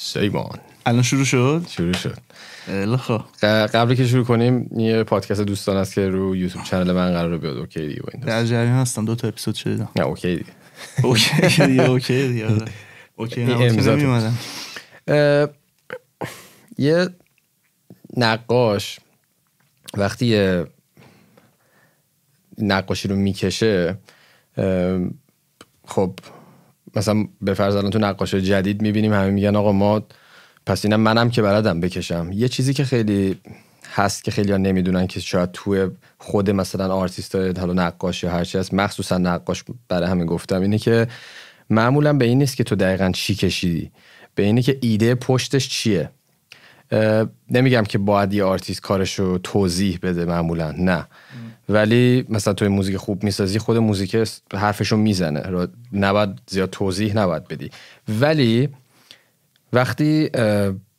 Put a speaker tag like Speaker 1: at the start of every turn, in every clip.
Speaker 1: سامان
Speaker 2: الان شروع شد؟
Speaker 1: شروع شد. ق- قبل که شروع کنیم یه پادکست دوستان است که رو YouTube channel من قرار بیاد. okay دیگه
Speaker 2: در جریان هستم. دو تا اپیزود شنیدم
Speaker 1: نه okay دیگه.
Speaker 2: okay دیگه okay دیگه آره.
Speaker 1: okay یه نقاش وقتی یه نقاشی رو می‌کشه خب مثلا به فرض الان تو نقاش جدید می‌بینیم همه میگن آقا ما پس اینم منم که بلدم بکشم. یه چیزی که خیلی هست که خیلی نمی‌دونن که شاید توی خود مثلا آرتیست حالا نقاش یا هرچی هست مخصوصا نقاش برای همین گفتم اینه که معمولا به این نیست که تو دقیقا چی کشیدی. به اینه که ایده پشتش چیه. نمیگم که باید یه آرتیست کارش رو توضیح بده معمولا نه. ولی مثلا توی موزیک خوب می‌سازی خود موزیک حرفشو می‌زنه. نباید زیاد توضیح نباید بدی. ولی وقتی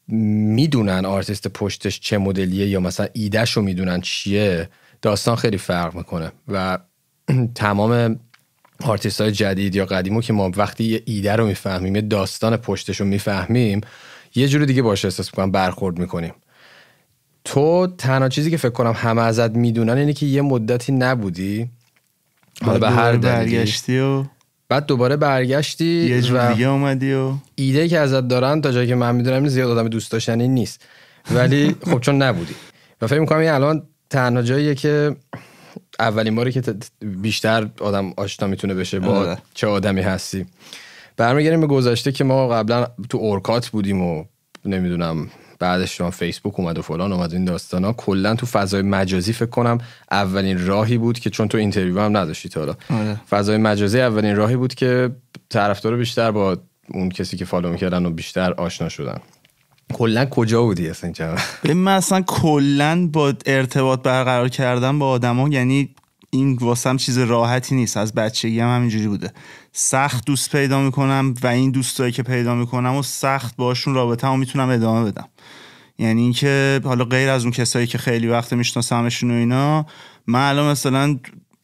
Speaker 1: می‌دونن آرتیست پشتش چه مدلیه یا مثلا ایدهش رو می‌دونن چیه داستان خیلی فرق می‌کنه. و تمام آرتیست های جدید یا قدیمو که ما وقتی یه ایده رو می‌فهمیم یه داستان پشتش رو می‌فهمیم یه جور دیگه باشه احساس می‌کنم برخورد می‌کنیم. تو تنها چیزی که فکر کنم همه ازت می‌دونن اینه که یه مدتی نبودی. حالا به هر
Speaker 2: برگشتی و
Speaker 1: بعد دوباره برگشتی
Speaker 2: یه جور دیگه اومدی و
Speaker 1: ایده که ازت دارن تا جایی که من می‌دونم زیاد آدم دوست داشتنی نیست. ولی خب چون نبودی. و فکر می‌کنم این الان تنها جاییه که اولین باری که بیشتر آدم آشنا می‌تونه بشه با
Speaker 2: آره.
Speaker 1: چه آدمی هستی. برمیگردیم به گذشته که ما قبلا تو اورکات بودیم و نمی‌دونم بعدش هم فیسبوک اومد و فلان اومد این داستان ها کلا تو فضای مجازی فکر کنم اولین راهی بود که چون تو interview هم نداشتی تا حالا.
Speaker 2: آره.
Speaker 1: فضای مجازی اولین راهی بود که طرفدار بیشتر با اون کسی که follow می‌کردن و بیشتر آشنا شدن. کلا کجا بودی اصلا اینجا
Speaker 2: ببین من اصلا کلا با ارتباط برقرار کردن با آدما یعنی این واسم چیز راحتی نیست. از بچگی هم همینجوری بوده. سخت دوست پیدا می‌کنم و این دوستایی که پیدا می‌کنم و سخت باشون رابطه می‌تونم ادامه بدم. یعنی اینکه حالا غیر از اون کسایی که خیلی وقت میشناسمشون و اینا من الان مثلا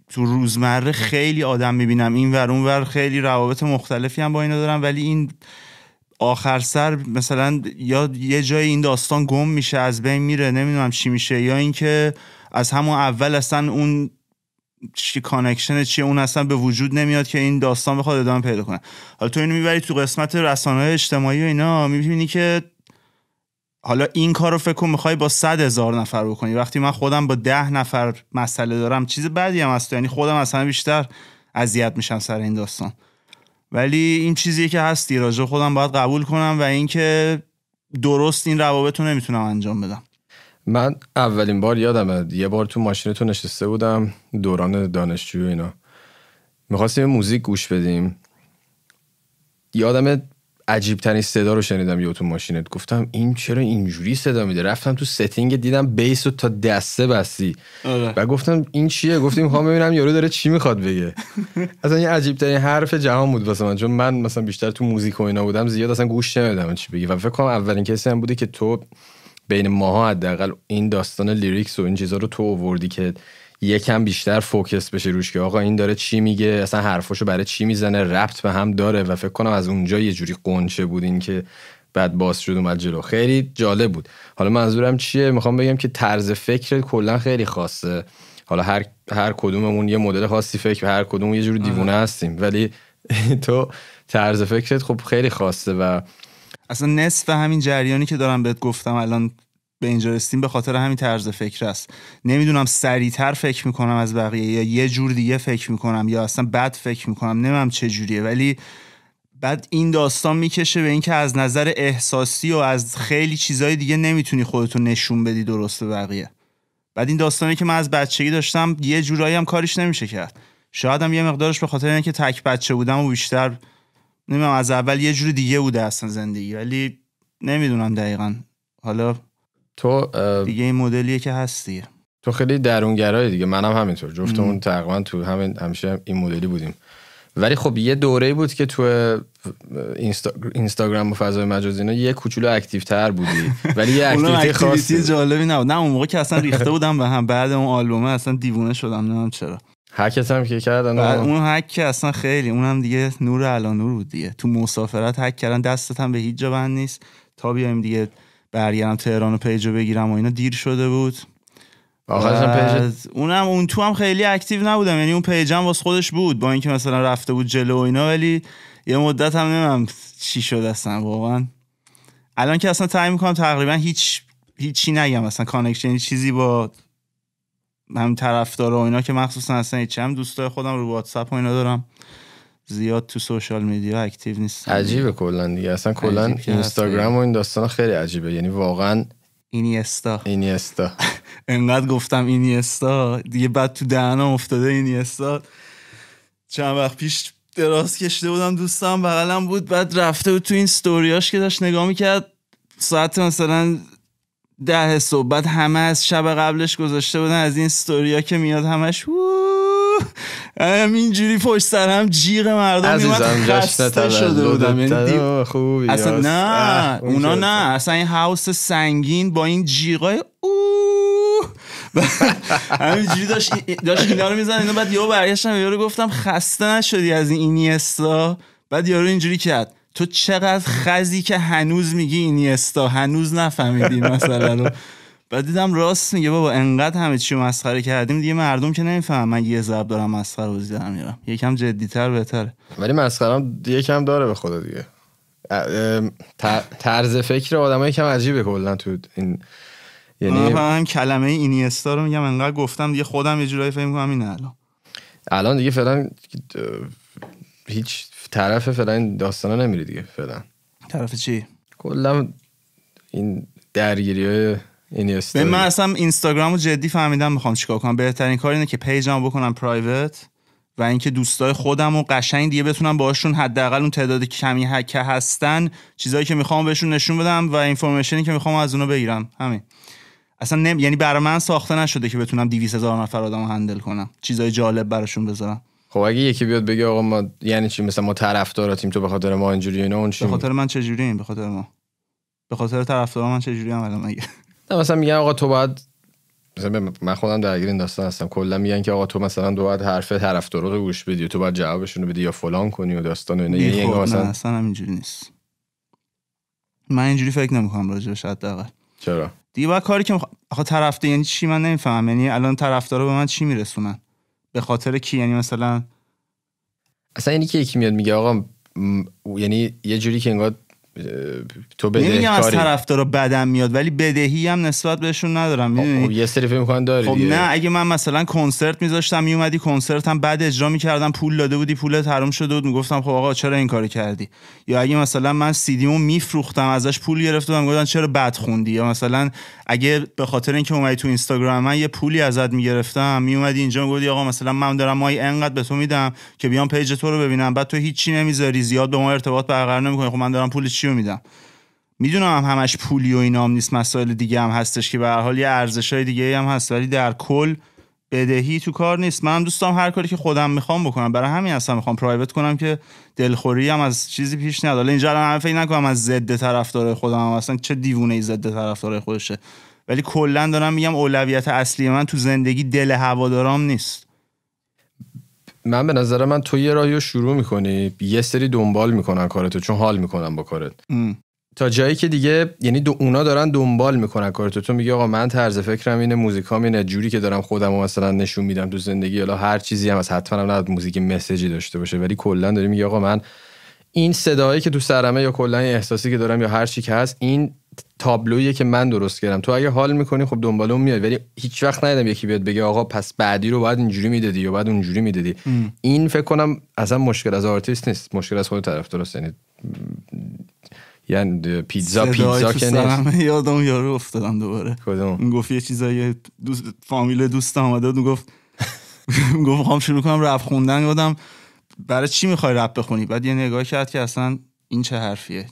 Speaker 2: تو روزمره خیلی آدم می‌بینم. این ور اون ور خیلی روابط مختلفی هم با اینا دارم. ولی این آخر سر مثلا یا یه جای این داستان گم میشه از بین میره نمی‌دونم چی میشه. یا اینکه از همون اول اصلا اون چی connection چیه اون اصلا به وجود نمیاد که این داستان بخواد ادامه پیدا کنه. حالا تو اینو می‌بری تو قسمت رسانه اجتماعی و اینا می‌بینی که حالا این کار رو فکر می‌خوای با صد هزار نفر بکنی. وقتی من خودم با ده نفر مسئله دارم چیز بدی هم هست. یعنی خودم اصلا بیشتر اذیت میشم سر این داستان. ولی این چیزی که هستی راجع خودم باید قبول کنم و اینکه درست این روابط رو نمی‌تونم انجام بدم.
Speaker 1: من اولین بار یادمه. یه بار تو ماشین تو نشسته بودم دوران دانشجوی اینا. می‌خواستیم موزیک گوش بدیم. یادم عجیب ترین صدا رو شنیدم یه تو ماشینت. گفتم این چرا اینجوری صدا میده؟ رفتم تو setting دیدم bass رو تا دسته بستی.
Speaker 2: آره.
Speaker 1: و گفتم این چیه؟ گفتیم می‌خوام ببینم یارو داره چی می‌خواد بگه. اصلا یه عجیب ترین حرف جهان بود واسه من. چون من مثلا بیشتر تو موزیک و اینا بودم زیاد اصلا گوش نمیدم چی بگی. و فکر کنم اولین کسی هم بودی که تو بین ماها حداقل این داستان lyrics و این چیزا رو تو آوردی که یکم بیشتر focus بشه روش که آقا این داره چی میگه اصلا حرفاشو برای چی می‌زنه؟ ربط به هم داره و فکر کنم از اونجا یه جوری غنچه بود این که بعد باز شد اومد جلو. خیلی جالب بود. حالا منظورم چیه؟ می‌خوام بگم که طرز فکر کلا خیلی خاصه. حالا هر هر کدوممون یه مدل خاصی فکر و هر کدوم یه جور دیوونه هستیم. ولی تو طرز فکرت خب خیلی خاصه و
Speaker 2: اصلا نصف همین جریانی که دارم بهت گفتم الان به اینجا رسیدیم به خاطر همین طرز فکر است. نمی‌دونم سریعتر فکر می‌کنم از بقیه یا یه جور دیگه فکر می‌کنم یا اصلا بد فکر می‌کنم نمی‌دونم چه جوریه. ولی بعد این داستان می‌کشه به اینکه از نظر احساسی و از خیلی چیزهای دیگه نمی‌تونی خودتو نشون بدی درست به بقیه. بعد این داستانی که من از بچگی داشتم یه جورایی هم کارش نمیشه کرد. شاید هم یه مقدارش به خاطر اینکه تک بچه بودم و بیشتر نمی‌دونم از اول یه جور دیگه بوده اصلا زندگی ولی نمی‌دونم دقیقا. حالا
Speaker 1: تو
Speaker 2: دیگه این مدلیه که هست دیگه.
Speaker 1: تو خیلی درونگرایی دیگه. منم همینطور. جفتمون تقریبا تو همین همیشه این مدلی بودیم. ولی خب یه دوره بود که تو اینستا... اینستاگرام و فضای مجازی اینا یه کوچولو اکتیو تر بودی. ولی یه اکتیویتی خاصی.
Speaker 2: جالبی نبود. نه اون موقع که اصلا ریخته بودم به هم. بعد اون آلبومه اصلا دیوونه شدم. نمی‌دونم چرا.
Speaker 1: هکت هم که کردن
Speaker 2: اون هک که اصلا خیلی اونم دیگه نور علی نور بود دیگه. تو مسافرت هک کردن دستت هم به هیچ جا بند نیست. تا بیایم دیگه برگردم تهران و page و بگیرم و اینا دیر شده بود.
Speaker 1: آخرش
Speaker 2: page اونم اون تو هم خیلی active نبودم. یعنی اون page م واسه خودش بود با اینکه مثلا رفته بود جلو و اینا ولی یه مدت هم نمی‌دونم چی شد اصلا واقعا. الان که اصلا تعیین می‌کنم تقریبا هیچ هیچی نگم. اصلا connection چیزی با هم طرفدار و اینا که مخصوصا اصلا هیچی هم دوستای خودم رو واتساپ و اینا دارم. زیاد تو social media active نیستم.
Speaker 1: عجیبه کلا دیگه. اصلا کلا اینستاگرام و این داستان خیلی عجیبه. یعنی واقعا
Speaker 2: اینیستا.
Speaker 1: اینیستا.
Speaker 2: انقدر گفتم اینیستا. دیگه بعد تو دهنم افتاده اینیستا. چند وقت پیش دراز کشیده بودم دوستم. بغلم بود. بعد رفته بود تو این استوریاش که داشت نگاه می‌کرد. ساعت مثلا ده صبح بعد همه از شب قبلش گذاشته بودن از این ستوریا که میاد همش همینجوری پشت سر هم جیغ مردم
Speaker 1: جشن
Speaker 2: خسته شده بودم یعنی
Speaker 1: خوبی
Speaker 2: اصلا. نه اونا نه اصلا این هاوس سنگین با این جیغای اوه! همینجوری داشت داشت اینا رو میزن اینا بعد یهو برگشتم یارو گفتم خسته نشدی از این اینیستا بعد یارو اینجوری کرد تو چقدر خزی که هنوز میگی اینیستا هنوز نفهمیدی مثلا رو. بعد دیدم راست میگه بابا انقدر همه چی مسخره کردیم. دیگه مردم که نمی‌فهمن. من یه ضرب دارم مسخره بازی دارم میرم یکم جدیتر بهتره.
Speaker 1: ولی مسخرم یکم داره به خدا دیگه. طرز فکر آدم یکم عجیبه کلا تو این
Speaker 2: یعنی هم کلمه اینیستا رو میگم انقدر گفتم دیگه خودم یه جورایی فکر می‌کنم اینه الان.
Speaker 1: الان دیگه فعلا هیچ طرف فعلا این داستانا نمیری دیگه فعلا.
Speaker 2: طرف چی؟
Speaker 1: کلا این درگیری های اینیستا
Speaker 2: به من اصلا اینستاگرام رو جدی فهمیدم می‌خوام چیکار کنم. بهترین کار اینه که پیجم بکنم پرایوت و اینکه دوستای خودم و قشنگ دیگه بتونم باشون حداقل اون تعداد کمی ه- که هستن چیزایی که می‌خوام بهشون نشون بدم و اینفورمیشنی که می‌خوام از اونا بگیرم. همین. اصلا نم... یعنی برای من ساخته نشده که بتونم 200 هزار نفر آدم رو هندل کنم. چیزای جالب براشون بذارم.
Speaker 1: خب اگه یکی بیاد بگه آقا ما یعنی چی؟ مثلا ما طرفداراتیم تو به خاطر ما اینجوری اینا اون چی
Speaker 2: به خاطر من چجوری به خاطر ما. به خاطر طرفدار من چجوری هم الان مگه؟
Speaker 1: نه مثلا میگن آقا تو باید مثلا من خودم درگیر این داستان هستم. کلا میگن که آقا تو مثلا تو باید حرف طرفدارا رو گوش بدی تو باید جوابشون رو بدی یا فلان کنی و داستان و اینا. یعنی
Speaker 2: خب،
Speaker 1: مثلا
Speaker 2: اصلا هم اینجوری نیست. من اینجوری فکر نمی‌کنم راجبش حداقل.
Speaker 1: چرا؟
Speaker 2: دیگه باید کاری که مخ... آخه طرفدار یعنی چی من نمی‌فهمم؟ یعنی الان طرفدارا به من چی میرسونن؟ به خاطر کی؟ یعنی مثلا
Speaker 1: اصلا اینی که یکی میاد میگه آقا م، یعنی یه جوری که انگار تو
Speaker 2: نمیگم از طرفدارا بدم میاد ولی بدهی هم نسبت بهشون ندارم
Speaker 1: خب
Speaker 2: می‌دونی؟
Speaker 1: یه سری فکر می‌کنن داری
Speaker 2: خب. نه اگه من مثلا کنسرت میذاشتم میومدی کنسرت هم بعد اجرا می‌کردم پول داده بودی پول حروم شده بود می‌گفتم خب آقا چرا این کارو کردی؟ یا اگه مثلا من سیدیمو میفروختم ازش پول گرفته بودم گفتن چرا بد خوندی؟ یا مثلا اگه به خاطر اینکه اومدی تو اینستاگرام من یه پولی ازت می‌گرفتم میومدی اینجا می‌گفتی آقا مثلا من دارم ماهی انقدر به تو میدم که بیام page تو رو ببینم بعد تو هیچی نمی‌ذاری زیاد به ما ارتباط برقرار نمی‌کنی خب من دارم پول چی رو میدم؟ می‌دونم هم همش پولی و اینام نیست مسائل دیگه هم هستش که به هر حال یه ارزش های دیگه هم هست ولی در کل بدهی تو کار نیست. من هم دوست دارم هر کاری که خودم می‌خوام بکنم برای همین اصلا می‌خوام private کنم که دلخوری هم از چیزی پیش نیاد. حالا اینجا الان همه فکر نکنن از ضد طرفدار خودم هم اصلا چه دیوونه ای ضد طرفدار خودشه. ولی کلا دارم میگم اولویت اصلی من تو زندگی دل هوادارام نیست.
Speaker 1: من به نظر من تو یه راهی رو شروع می‌کنی. یه سری دنبال می‌کنن کارتو چون حال می‌کنن با کارت.
Speaker 2: ام.
Speaker 1: تا جایی که دیگه یعنی دو اونا دارن دنبال می‌کنن کارتو. تو میگی آقا من طرز فکرم اینه موزیکام اینه جوری که دارم خودم رو مثلا نشون میدم تو زندگی حالا هر چیزی هم از حتما هم نباید موزیک مسیجی داشته باشه ولی کلا داری میگی آقا من این صدایی که تو سرمه یا کلا این احساسی که دارم یا هر چی که هست این تابلویی که من درست کردم. تو اگه حال می‌کنی خب دنبال اون میاد ولی هیچ وقت ندیدم یکی بیاد بگه آقا پس بعدی رو باید اینجوری می‌دادی یا باید اونجوری می‌دادی. این فکر کنم اصلا مشکل از آرتیست نیست. مشکل از خود طرفداراست یعنی یعنی پیتزا
Speaker 2: صدای
Speaker 1: پیتزا که نیست.
Speaker 2: یادم یارو افتادم دوباره.
Speaker 1: کدوم؟
Speaker 2: اون گفت یه چیزایی دوست فامیل دوستم اومده بود. گفت گفت می‌خوام شروع کنم رپ خوندن. گفتم برای چی می‌خوای رپ بخونی؟ بعد یه نگاه کرد که اصلا این چه حرفیه.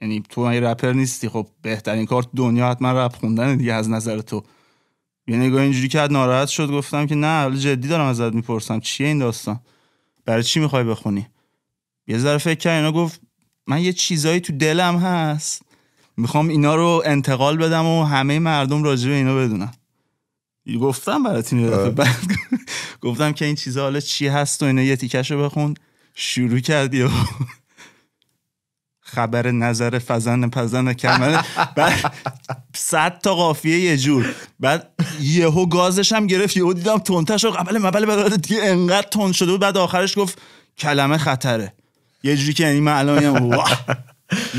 Speaker 2: یعنی تو یه رپر نیستی. خب بهترین کار دنیا حتما رپ خوندن دیگه از نظر تو. یه نگاه اینجوری کرد ناراحت شد. گفتم که نه جدی دارم ازت می‌پرسم. چیه این داستان؟ برای چی می‌خوای بخونی؟ یه ذره فکر کرد اینا گفت من یه چیزایی تو دلم هست. می‌خوام اینا رو انتقال بدم و همه مردم راجع به اینا بدونن. گفتم برات این گفتم که این چیزا حالا چی هست و اینا یه تیکشو بخون. شروع کردی و خبر نظر فزن پزن کمل بعد صد تا قافیه یه جور. بعد یهو گازش هم گرفت یهو دیدم تونتش رو قبل مبل بعد دیگه انقدر تون شده بود بعد آخرش گفت کلمه خطره. یه جوری که یعنی من الان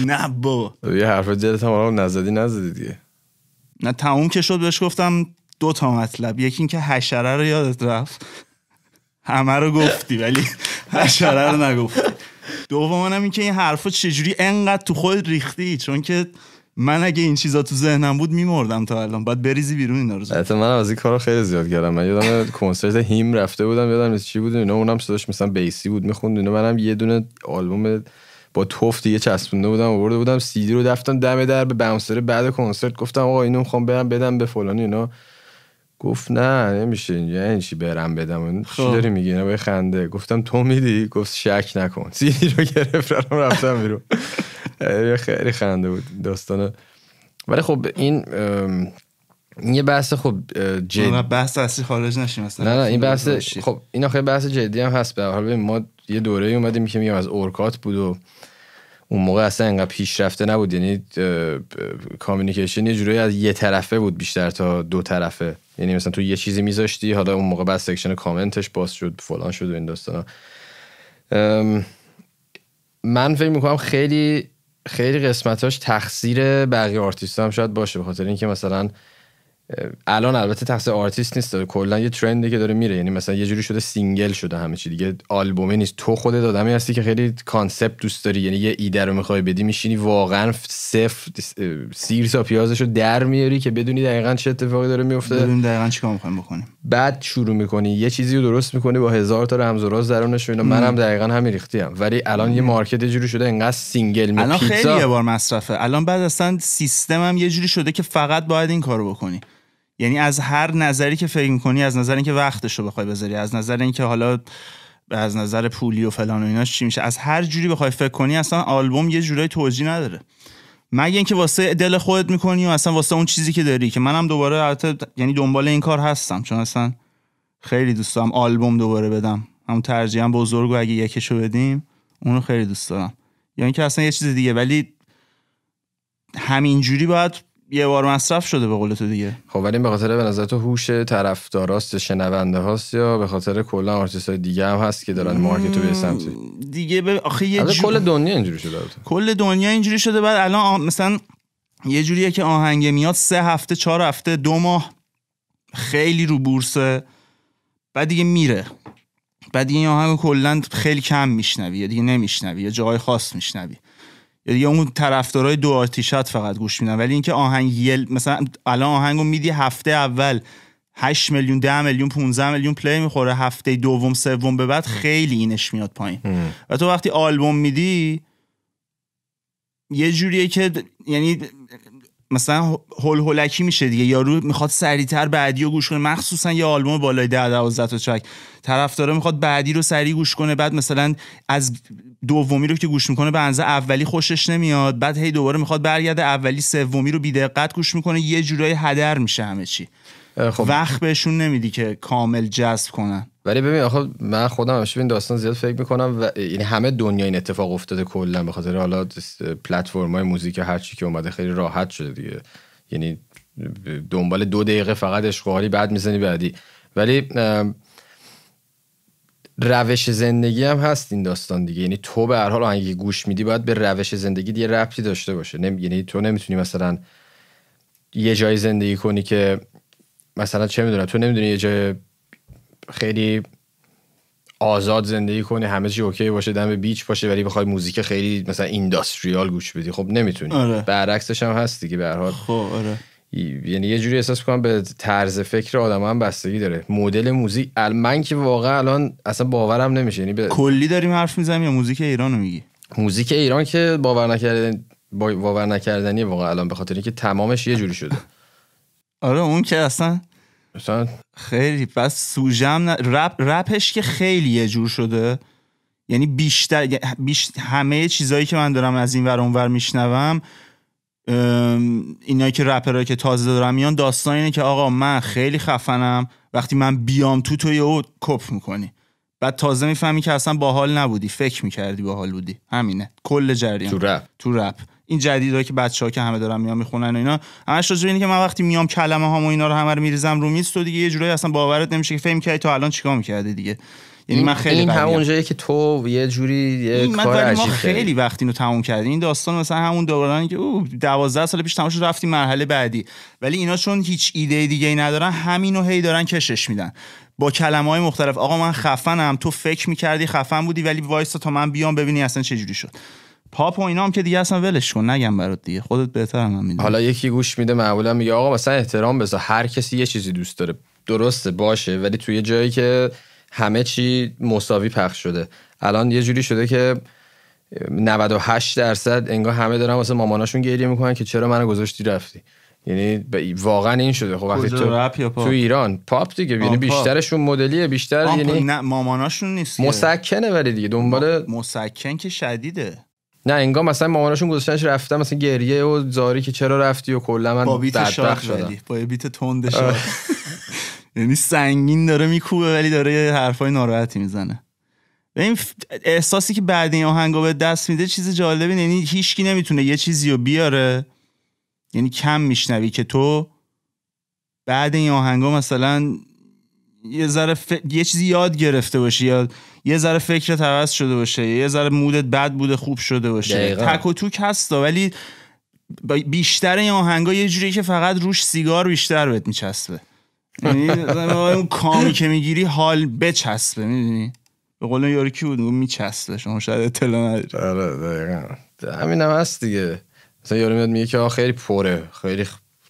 Speaker 2: نه با
Speaker 1: یه حرف جلت هم نزدی نزدی دیگه.
Speaker 2: نه تموم که شد بهش گفتم دو تا مطلب. یکی اینکه حشره رو یادت رفت. همه رو گفتی ولی حشره رو نگفتی. دوم هم این که این حرفا چجوری انقدر تو خود ریختی؟ چون که من اگه این چیزا تو ذهنم بود میمردم تا الان. باید بریزی بیرون اینا رو.
Speaker 1: من از این کارا خیلی زیاد کردم. من یادم کنسرت هیم رفته بودم یادم چی بود. اینا اونم صداش مثلا بیسی بود می‌خوند. اینا منم یه دونه آلبوم با توف دیگه چسبونده بودم آورده بودم سی رو دفتم دم در به باونسر بعد کنسرت. گفتم آقا اینو می‌خوام برم بدم به فلانی اینا. گفت نه نمیشه. یعنی چی برم بدم؟ چی خب. داری میگی؟ اینا خنده. گفتم تو میدی گفت شک نکن. سیدی رو گرفت رفتم بیرون. خیلی خنده بود داستانه ولی خب این این یه بحث خب
Speaker 2: جدی بحث اصلی خارج نشیم
Speaker 1: مثلا نه نه این بحث خب این آخه بحث جدی هم هست. به حال ما یه دوره اومدیم که میگم از اورکات بود و اون موقع اصلا انقدر پیشرفته نبود. یعنی communication یه جوری از یه طرفه بود بیشتر تا دو طرفه. یعنی مثلا تو یه چیزی میذاشتی حالا اون موقع بعد section comment ش باز شد فلان شد و این داستانا. من فکر می‌کنم خیلی خیلی قسمتاش تقصیر بقیه آرتیست هم شاید باشه به خاطر اینکه مثلا الان البته تقصیر آرتیست نیست کلا یه trend ی که داره میره یعنی مثلا یه جوری شده single شده همه چی دیگه آلبومی نیست. تو خودت آدمی هستی که خیلی concept دوست داری یعنی یه ایده رو می‌خوای بدی میشینی واقعا صفر سیر تا پیازشو در میاری که بدونی دقیقا چه اتفاقی داره میفته
Speaker 2: بدونی دقیقا چیکار می‌خوایم بکنیم.
Speaker 1: بعد شروع می‌کنی یه چیزی رو درست می‌کنی با هزار تا رمز و راز درونش و اینا. منم دقیقا همین ریختی هم. ولی الان یه market جوری شده انقدر single
Speaker 2: الان خیلی یه بار مصرفه. الان بعد اصلا سیستم یه جوری شده که فقط باید این کارو بکنی. یعنی از هر نظری که فکر می‌کنی از نظر اینکه وقتش رو بخوای بذاری از نظر اینکه حالا از نظر پولی و فلان و ایناش چی میشه از هر جوری بخوای فکر کنی اصلا آلبوم یه جورایی توجیه نداره. مگه اینکه واسه دل خودت می‌کنی و اصلا واسه اون چیزی که داری که منم دوباره البته یعنی دنبال این کار هستم چون اصلا خیلی دوست دارم آلبوم دوباره بدم. هم ترجیحاً بزرگ و اگه یکشو بدیم اونو خیلی دوست دارم. یا اینکه اصلا یه چیز دیگه ولی همینجوری باید یه بار مصرف شده به قول تو دیگه.
Speaker 1: خب ولی به خاطر به نظر تو هوش طرفداراست شنونده هاست یا به خاطر کلا آرتیست های دیگه هم هست که دارن market رو به سمتی
Speaker 2: دیگه به آخه یه جو...
Speaker 1: کل دنیا اینجوری شده
Speaker 2: کل دنیا اینجوری شده. بعد الان مثلا یه جوریه که آهنگ میاد سه هفته چهار هفته دو ماه خیلی رو بورسه. بعد دیگه میره. بعد دیگه این آهنگ کلا خیلی کم میشنوی یا دیگه نمیشنوی یا جای خاص میشنوی. یا اون طرفدارای دو آتیشات فقط گوش میدن. ولی اینکه آهنگ یل مثلا الان آهنگو میدی هفته اول 8 میلیون 10 میلیون 15 میلیون پلی می‌خوره هفته دوم سوم به بعد خیلی اینش میاد پایین. و تو وقتی آلبوم میدی یه جوریه که یعنی مثلا هول هولکی میشه دیگه. یارو می‌خواد سریعتر بعدی رو گوش کنه. مخصوصا یه آلبوم بالای 10 12 تا ترک. طرفدارا می‌خواد بعدی رو سریع گوش کنه. بعد مثلا از دومی رو که گوش می‌کنه به انزه اولی خوشش نمیاد. بعد هی دوباره می‌خواد برگرده اولی سومی رو بیدقت گوش می‌کنه. یه جورایی هدر میشه همه چی. خب. وقت بهشون نمیدی که کامل جذب کنن.
Speaker 1: ولی ببین آخه من خودم همیشه این داستان زیاد فکر می‌کنم و یعنی همه دنیا این اتفاق افتاده کلا به خاطر حالا پلتفرم های موزیک هر چی که اومده خیلی راحت شده دیگه. یعنی دنبال دو دقیقه فقط اشغالی بعد می‌زنی بعدی. ولی روش زندگی هم هست این داستان دیگه. یعنی تو به هر حال آهنگی گوش میدی باید به روش زندگی دیگه ربطی داشته باشه. نمی... یعنی تو نمی‌تونی مثلا یه جای زندگی کنی که مثلا چه می‌دونم تو نمی‌دونی یه جای خیلی آزاد زندگی کنی همه چی اوکی باشه دم بیچ باشه ولی بخوای موزیک خیلی مثلا اینداستریال گوش بدی خب نمی‌تونی.
Speaker 2: آره.
Speaker 1: برعکسش هم هست دیگه به هر حال
Speaker 2: خب آره.
Speaker 1: یعنی یه جوری احساس کنم به طرز فکر آدم هم بستگی داره. مدل موزیک من که واقعا الان اصلا باورم نمیشه. یعنی
Speaker 2: کلی داریم حرف می‌زنیم یا موزیک ایران رو میگی؟
Speaker 1: موزیک ایران که باور نکردن باور نکردنی واقعا الان به خاطر اینکه تمامش یه جوری شده.
Speaker 2: آره اون که اصلا
Speaker 1: مثلا
Speaker 2: خیلی پس سوژم رپ رپش که خیلی یه جور شده. یعنی بیشتر همه چیزایی که من دارم از این ور اونور میشنوم اینا که رپرها که تازه دارم میان داستان اینه که آقا من خیلی خفنم. وقتی من بیام تو تو یهو کپ می‌کنی. بعد تازه می‌فهمی که اصلا باحال نبودی. فکر می‌کردی باحال بودی. همینه. کل جریان.
Speaker 1: تو رپ.
Speaker 2: تو رپ. این جدیدا که بچه ها که همه دارن میان می‌خونن و اینا همش راجع اینه که من وقتی میام کلمه ها و اینا رو همه رو میریزم رو میز تو دیگه یه جورایی اصلا باورت نمیشه که فهم کردی تو الان چیکار می‌کردی دیگه. یعنی من خیلی
Speaker 1: این همون جایی که تو یه جوری یه
Speaker 2: من
Speaker 1: کار
Speaker 2: ما
Speaker 1: عجیب
Speaker 2: خیلی
Speaker 1: خیلی
Speaker 2: وقت اینو تموم کردیم. این داستان مثلا همون دورانی که او 12 سال پیش تموم شد رفتیم مرحله بعدی. ولی اینا چون هیچ ایده دیگه ای ندارن همینو هی دارن کشش میدن. با کلمه های مختلف آقا من خفنم تو فکر می‌کردی خفن بودی ولی وایسا تا من بیام ببینی اصلا چه جوری شد. پاپ و اینا هم که دیگه اصلا ولش کن نگم برات دیگه. خودت بهتر من می‌دونی
Speaker 1: حالا یکی گوش میده معمولا میگه آقا مثلا احترام بذار هر کسی یه چیزی دوست داره درسته باشه ولی توی یه جایی که همه چی مساوی پخش شده. الان یه جوری شده که 98 درصد انگار همه دارن واسه ماماناشون گریه می‌کنن که چرا منو گذاشتی رفتی؟ یعنی واقعا این شده. خب وقتی تو؟ تو ایران. پاپ دیگه یعنی. بیشترشون مدلیه بیشتر یعنی
Speaker 2: نه ماماناشون نیست.
Speaker 1: مسکنه ولی دیگه دنبال
Speaker 2: مسکن که شدیده.
Speaker 1: نه انگار مثلا ماماناشون گذاشتنش رفتن مثلا گریه و زاری که چرا رفتی و کلا من
Speaker 2: با بیت ولی با بیت تند یعنی سنگین داره میکوبه ولی داره یه حرفای ناراحتی می‌زنه. و این احساسی که بعد این آهنگا به دست میده چیز جالبی یعنی هیچکی نمی‌تونه یه چیزی رو بیاره. یعنی کم میشنوی که تو بعد این آهنگا مثلا یه ذره ف... یه چیزی یاد گرفته باشی یا یه ذره فکرت عوض شده باشه یه ذره مودت بد بوده خوب شده باشه.
Speaker 1: دقیقاً.
Speaker 2: تک و توک هستا ولی بیشتر این آهنگا یه جوری که فقط روش سیگار بیشتر بهت میچسبه. یعنی اون کامی که می‌گیری حال بچسبه می‌دونی؟ به قول یارو کی بود میچسبه شما شاید اطلاع نداری.
Speaker 1: آره دقیقا. همین هم هست دیگه. مثلا یارو میاد میگه که خیلی پره خیلی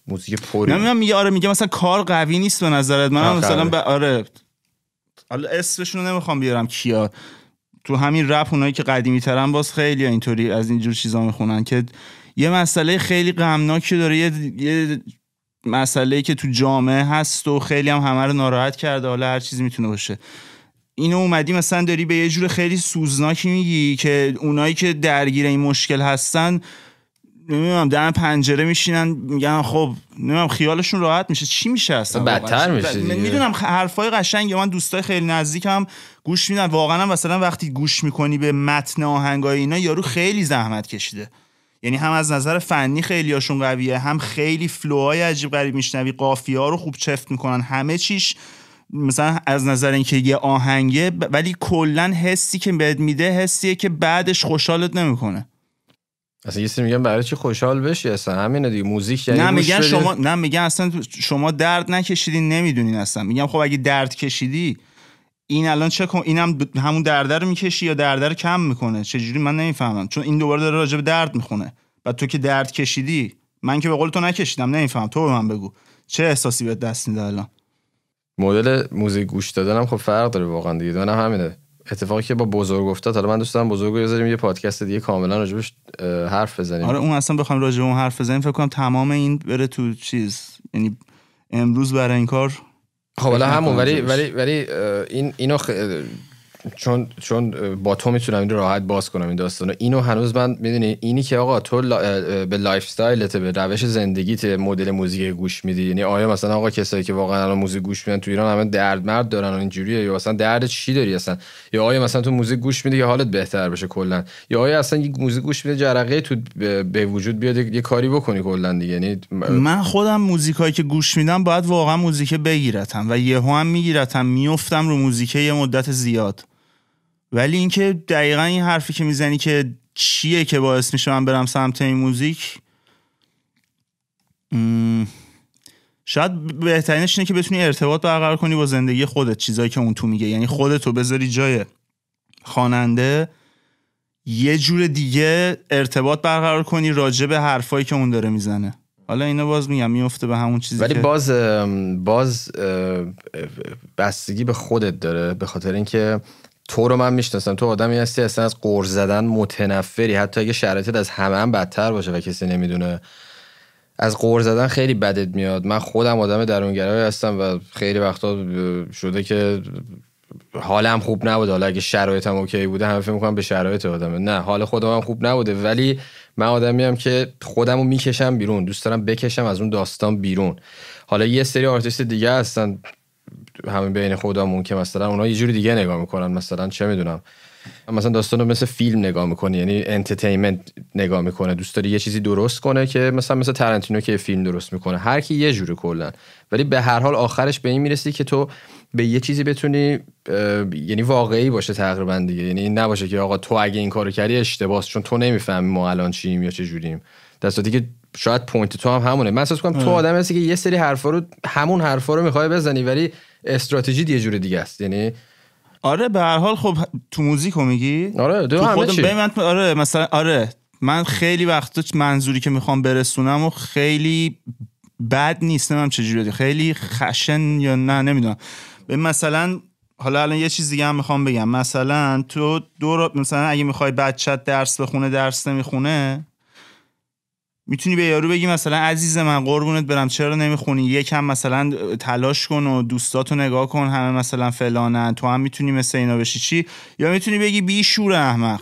Speaker 1: موزیک پری.
Speaker 2: نمی‌دونم میگه آره میگه مثلا کار قوی نیست به نظرت. من مثلا. به آره حالا اسمشون رو نمی‌خوام بیارم کیا. تو همین رپ اونایی که قدیمی ترن باز خیلی اینطوری از اینجور چیزا می‌خونن که یه مسئله خیلی غمناکی داره. یه, یه مسئله که تو جامعه هست و خیلی هم همه رو ناراحت کرده. حالا هر چیزی می‌تونه باشه. اینو اومدی مثلا داری به یه جور خیلی سوزناکی میگی که اونایی که درگیر این مشکل هستن نمی‌دونم در پنجره میشینن میگن خب نمی‌دونم خیالشون راحت میشه. چی میشه اصلا؟
Speaker 1: بدتر؟ میشه.
Speaker 2: می‌دونم حرفای قشنگ من دوستای خیلی نزدیکم گوش میدن. واقعا مثلا وقتی گوش می‌کنی به متن آهنگای اینا یارو خیلی زحمت کشیده. یعنی هم از نظر فنی خیلی هاشون قویه هم خیلی فلوهای عجیب غریب میشنوی. قافیه ها رو خوب چفت می‌کنن. همه چیش مثلا از نظر اینکه یه آهنگه ولی کلا حسی که بهت میده حسیه که بعدش خوشحالت نمی‌کنه.
Speaker 1: اصلا یه سری میگن برای چی خوشحال بشی اصلا؟ همینه دیگه. موزیک یعنی
Speaker 2: نه میگن. شما نه میگن اصلا شما درد نکشیدین نمی‌دونین اصلا. میگم خب اگه درد کشیدی این الان چه کن اینم همون درد رو می‌کشی یا درد رو کم می‌کنه؟ چجوری؟ من نمی‌فهمم. چون این دوباره داره راجع به درد می‌خونه. و تو که درد کشیدی من که به قول تو نکشیدم نمیفهم تو به من بگو. چه احساسی بهت دست میده الان؟
Speaker 1: مدل موزیک گوش دادنم خب فرق داره واقعا دیگه. منم همینه. اتفاقی که با بزرگ افتاد حالا من دوست دارم بزرگ بذاریم یه پادکست دیگه کاملا راجبش حرف بزنیم
Speaker 2: آره اون اصلا بخوام راجع اون حرف بزنیم فکر کنم تمام این بره تو چیز یعنی امروز برای این کار
Speaker 1: خب حالا همون ولی. ولی ولی این اینو خ... چون چون با تو می‌تونم این راحت باز کنم این داستانو اینو هنوز من می‌دونی اینی که آقا تو لا- به lifestyle ت به روش زندگیت مدل موزیک گوش میدی. یعنی آیا مثلا آقا کسایی که واقعا الان موزیک گوش میدن تو ایران همه درد مرد دارن و اینجوریه؟ یا مثلا درد چی داری اصلا؟ یا آیا مثلا تو موزیک گوش میدی که حالت بهتر بشه کلا؟ یا آیا اصلا یک موزیک گوش میده جرقه تو به وجود بیاد یه کاری بکنی کلا دیگه؟ یعنی
Speaker 2: من خودم موزیکایی که گوش میدم باید واقعا موزیک بگیرتم و یهو هم میگیرتم میفتم رو موزیک یه مدت زیاد. ولی اینکه دقیقا این حرفی که می‌زنی که چیه که باعث میشه من برم سمت این موزیک؟ م، شاید بهترینش اینه که بتونی ارتباط برقرار کنی با زندگی خودت چیزایی که اون تو میگه. یعنی خودتو بذاری جای خواننده یه جور دیگه ارتباط برقرار کنی راجع به حرفایی که اون داره می‌زنه. حالا اینو باز میگم میفته به همون چیزی
Speaker 1: ولی
Speaker 2: که
Speaker 1: باز باز بستگی به خودت داره به خاطر اینکه تو رو من می‌شناسم. تو آدمی هستی اصلا از قرض زدن متنفری. حتی اگه شرایطت از همه هم بدتر باشه و کسی نمی‌دونه. از قرض زدن خیلی بدت میاد. من خودم آدم درونگرایی هستم و خیلی وقتا شده که حالم خوب نبوده. حالا اگه شرایطم OK بوده همه فکر می‌کنم به شرایط آدمه. نه حال خودم هم خوب نبوده. ولی من آدمی هم که خودم رو می‌کشم بیرون. دوست دارم بکشم از اون داستان بیرون. حالا یه سری آرتیست دیگه هستن. همین بین خودمون که مثلا اونا یه جوری دیگه نگاه می‌کنن. مثلا چه می‌دونم. مثلا داستان رو مثل فیلم نگاه می‌کنه یعنی entertainment نگاه می‌کنه. دوست داری یه چیزی درست کنه که مثلا مثل تارانتینو که فیلم درست می‌کنه. هر کی یه جوره کلا. ولی به هر حال آخرش به این می‌رسی که تو به یه چیزی بتونی یعنی واقعی باشه تقریبا دیگه. یعنی این نباشه که آقا تو اگه این کارو کردی اشتباهه چون تو نمی‌فهمی ما الان چیم یا چه جوریم. دستاتی که شاید point تو هم همونه. من احساس کنم تو آدم هستی که یه سری حرفا رو همون حرفا رو می‌خوای بزنی ولی استراتژی یه جور دیگه است. یعنی
Speaker 2: آره به هر حال خب تو موزیک رو میگی؟
Speaker 1: آره دو همه چی.
Speaker 2: من آره مثلا آره من خیلی وقت منظوری که می‌خوام برسونم و خیلی بد نیست. نمیم چجوری خیلی خشن یا نه نمی‌دونم. به مثلا حالا الان یه چیز دیگه هم می‌خوام بگم. مثلا تو دو مثلا اگه می‌خوای بچت درس بخونه درس نمی‌خونه می‌تونی به یارو بگی مثلا عزیز من قربونت برم چرا نمی‌خونی؟ یکم مثلا تلاش کن و دوستاتو نگاه کن همه مثلا فلانن تو هم می‌تونی مثل اینا بشی. چی؟ یا می‌تونی بگی بی شور احمق.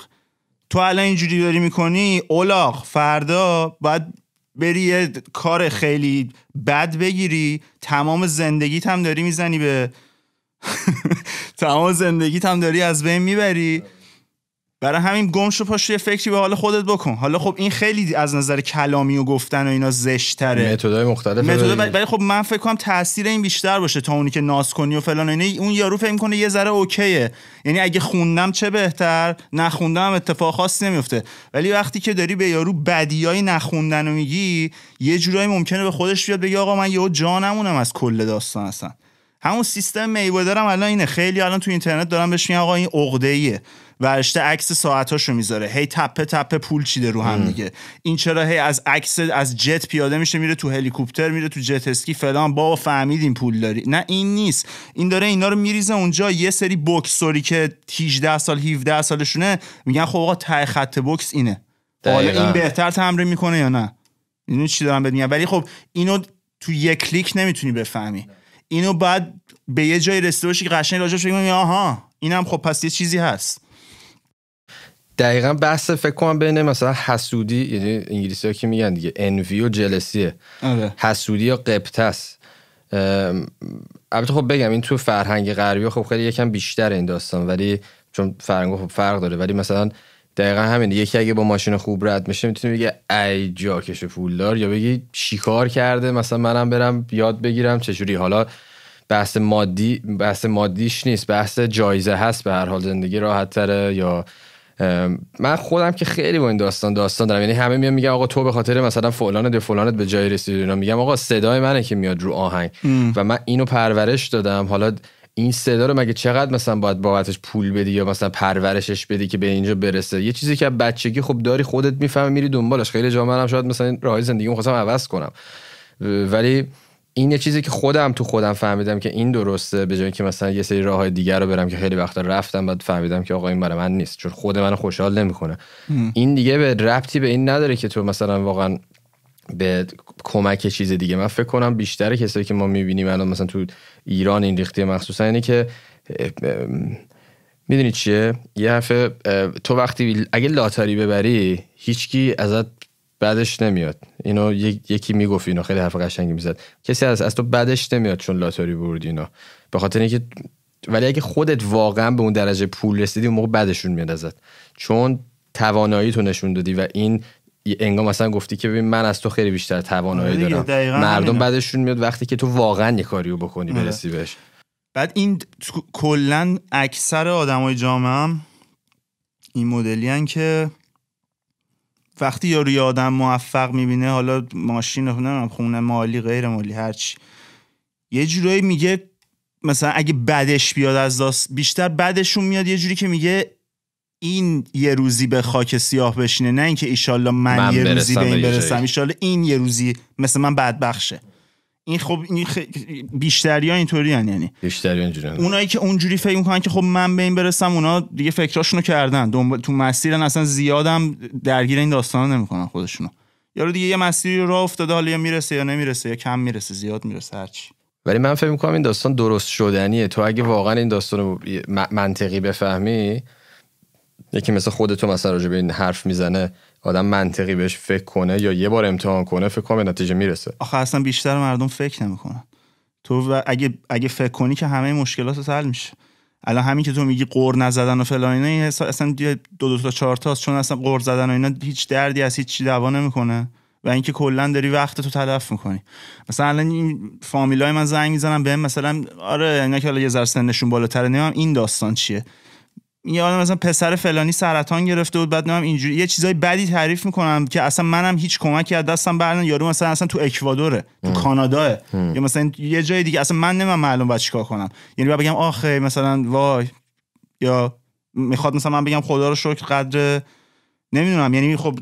Speaker 2: تو الان اینجوری داری می‌کنی اولاغ فردا باید بری یه کار خیلی بد بگیری. تمام زندگیت هم داری می‌زنی به تمام زندگیت هم داری از بین می‌بری. برای همین گمشو پاشو یه فکری به حال خودت بکن. حالا خب این خیلی از نظر کلامی و گفتن و اینا زشتره.
Speaker 1: متدای مختلف
Speaker 2: متد ولی خب من فکر کنم تاثیر این بیشتر باشه تا اونی که ناز کنی و فلان اینا. اون یارو فکر کنه یه ذره اوکیه. یعنی اگه خوندم چه بهتر نخوندم اتفاق خاصی نمیفته ولی وقتی که داری به یارو بدیای نخوندن رو میگی یه جورایی ممکنه به خودش بیاد بگی آقا من یهو جانمونم از کل داستان هستن همون سیستم میوادرم الان اینه. خیلی الان تو اینترنت دارم بهش میگن آقا این عقده ایه ورشته عکس ساعتاشو می‌ذاره. هی تپه تپه پول چیده رو هم دیگه. این چرا هی از عکس از جت پیاده میشه میره تو هلیکوپتر میره تو جت اسکی فلان. بابا فهمیدین پول داری. نه این نیست. این داره اینا رو میریزه اونجا. یه سری بوکسوری که 18 سال 17 سالشونه میگن خب آقا ته خط بوکس اینه. حالا این بهتر تمرین می‌کنه یا نه؟ اینو چی دارم بهت ولی خب اینو تو یک کلیک نمی‌تونی بفهمی. اینو بعد به یه جای رسیده باشی که قشنگ راجعش بگی آها اینم خب پس یه چیزی هست.
Speaker 1: دقیقا بحث فکر کنم بین مثلا حسودی یعنی انگلیسی ها که میگن دیگه انوی و جلسیه
Speaker 2: آره.
Speaker 1: حسودی یا قبط است البته خب بگم این تو فرهنگ غربی خب خیلی یکم بیشتر این داستان ولی چون فرهنگ خب فرق داره ولی مثلا دقیقا همین یکی اگه با ماشین خوب رد میشه می‌تونه بگه ای جاکش پولدار یا بگی شیکار کرده مثلا منم برم یاد بگیرم چجوری. حالا بحث مادی بحث مادیش نیست بحث جایزه هست به هر حال زندگی راحت تره یا من خودم که خیلی با این داستان داستان دارم. یعنی همه میان میگن آقا تو به خاطر مثلا فلان ده فلانت به جای رسیدی. اینا میگم آقا صدای منه که میاد رو آهنگ. و من اینو پرورش دادم. حالا این صدا رو مگه چقدر مثلا باید بابتش پول بدی یا مثلا پرورشش بدی که به اینجا برسه؟ یه چیزی که بچگی خب داری خودت می‌فهمی میری دنبالش. خیلی جا منم شاید مثلا راه زندگی خواستم عوض کنم. ولی این یه چیزی که خودم تو خودم فهمیدم که این درسته به جای که مثلا یه سری راه دیگر رو برم که خیلی وقتا رفتم بعد فهمیدم که آقا این برای من نیست چون خود منو خوشحال نمی‌کنه. این دیگه به ربطی به این نداره که تو مثلا واقعا به کمک چیز دیگه. من فکر کنم بیشتر کسایی که ما می‌بینیم الان مثلا تو ایران این ریختی مخصوصا اینه که می‌دونی چیه؟ یه هفته تو وقتی اگه لاتاری ببری هیچکی ازت بعدش نمیاد. اینو یکی می‌گفت اینو خیلی حرف قشنگی می‌زد. کسی از از تو بعدش نمیاد چون لاتاری بردی اینا. به خاطر اینکه ولی اگه خودت واقعا به اون درجه پول رسیدی اون موقع بعدشون میاد ازت. چون توانایی تو نشون دادی و این انگار مثلا گفتی که ببین من از تو خیلی بیشتر توانایی آره دارم. مردم بعدشون میاد وقتی که تو واقعا یه کاریو بکنی آره. برسی بهش.
Speaker 2: بعد این کلا اکثر آدمای جامعه این مدلی که وقتی یارو یه آدم موفق می‌بینه حالا ماشین نمی‌دونم خونه مالی غیر مالی هرچی یه جورایی میگه مثلا اگه بدش بیاد از داست بیشتر بدشون میاد یه جوری که میگه این یه روزی به خاک سیاه بشینه نه اینکه ایشالله من, من یه روزی به این برسم. ایشالله این یه روزی مثل من بدبخشه. این خب این خ... بیشتری ها اینطوری یعنی.
Speaker 1: بیشتری اینجوری
Speaker 2: اونایی که اونجوری فکر می‌کنن که خب من به این برسم اونا دیگه فکراشونو کردن. دنبال تو مسیرن اصلا زیادم درگیر این داستانا نمی‌کنن خودشونو. یارو دیگه یه مسیری رو راه افتاده حالا یا می‌رسه یا نمی‌رسه یا کم می‌رسه زیاد می‌رسه هرچی
Speaker 1: ولی من فکر می‌کنم این داستان درست شدنیه. تو اگه واقعا این داستان رو منطقی بفهمی یکی مثل خودتو مثلا راجع به این حرف می‌زنه آدم منطقی بهش فکر کنه یا یه بار امتحان کنه فکر کنم به نتیجه می‌رسه.
Speaker 2: آخه اصلا بیشتر مردم فکر نمی‌کنن. تو اگه اگه فکر کنی که همه مشکلات حل میشه. الان همین که تو میگی قور نزدن و فلان اینا اصلا دو دو تا چهار تاست چون اصلا قور زدن و اینا هیچ دردی از هیچ چی دوا نمی‌کنه و اینکه کلا داری وقت تو تلف می‌کنی. مثلا الان این فامیلای من زنگ می‌زنن بهم مثلا آره اینا که یه ذره سنشون بالاتره نمی‌دونم این داستان چیه. یادم مثلا پسر فلانی سرطان گرفته بود بعد نمی‌دونم اینجوری یه چیزای بدی تعریف می‌کنم که اصلا منم هیچ کمکی از دستم برن یارو مثلا اصلا تو اکوادوره تو کاناداه. یا مثلا یه جای دیگه اصلا من نمی‌دونم معلوم باید چیکار کنم. یعنی باید بگم آخه مثلا وای یا می‌خواد مثلا من بگم خدا رو شکر قدر نمی‌دونم یعنی خب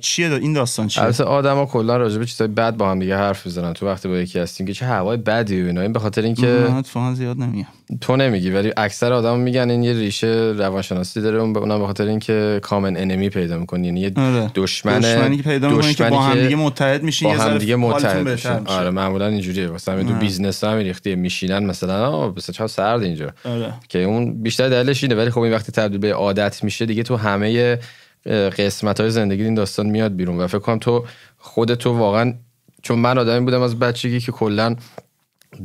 Speaker 2: چیه این داستان چیه؟
Speaker 1: البته آدما کلا راجع به چیزای بد با هم دیگه حرف می‌زنن تو وقتی با یکی هستیم که چه هوای بدی و اینا. این به خاطر اینکه
Speaker 2: من زیاد نمیگم.
Speaker 1: تو نمیگی ولی اکثر آدم میگن این یه ریشه روانشناسی داره. اونم به خاطر اینکه common enemy پیدا می‌کنی یعنی یه
Speaker 2: آره.
Speaker 1: دشمن
Speaker 2: دشمنی که پیدا می‌کنی که با هم دیگه متحد میشین
Speaker 1: با هم دیگه متحد میشین. آره معمولا اینجوریه. مثلا تو business همین ریختی میشینن مثلا بس چه سرد اینجا.
Speaker 2: آره.
Speaker 1: که اون بیشتر دلیلش اینه. ولی خب این وقتی تبدیل به عادت میشه دیگه تو همه قسمت های زندگی این داستان میاد بیرون و فکر کنم تو خودتو واقعا چون من آدمی بودم از بچگی که کلا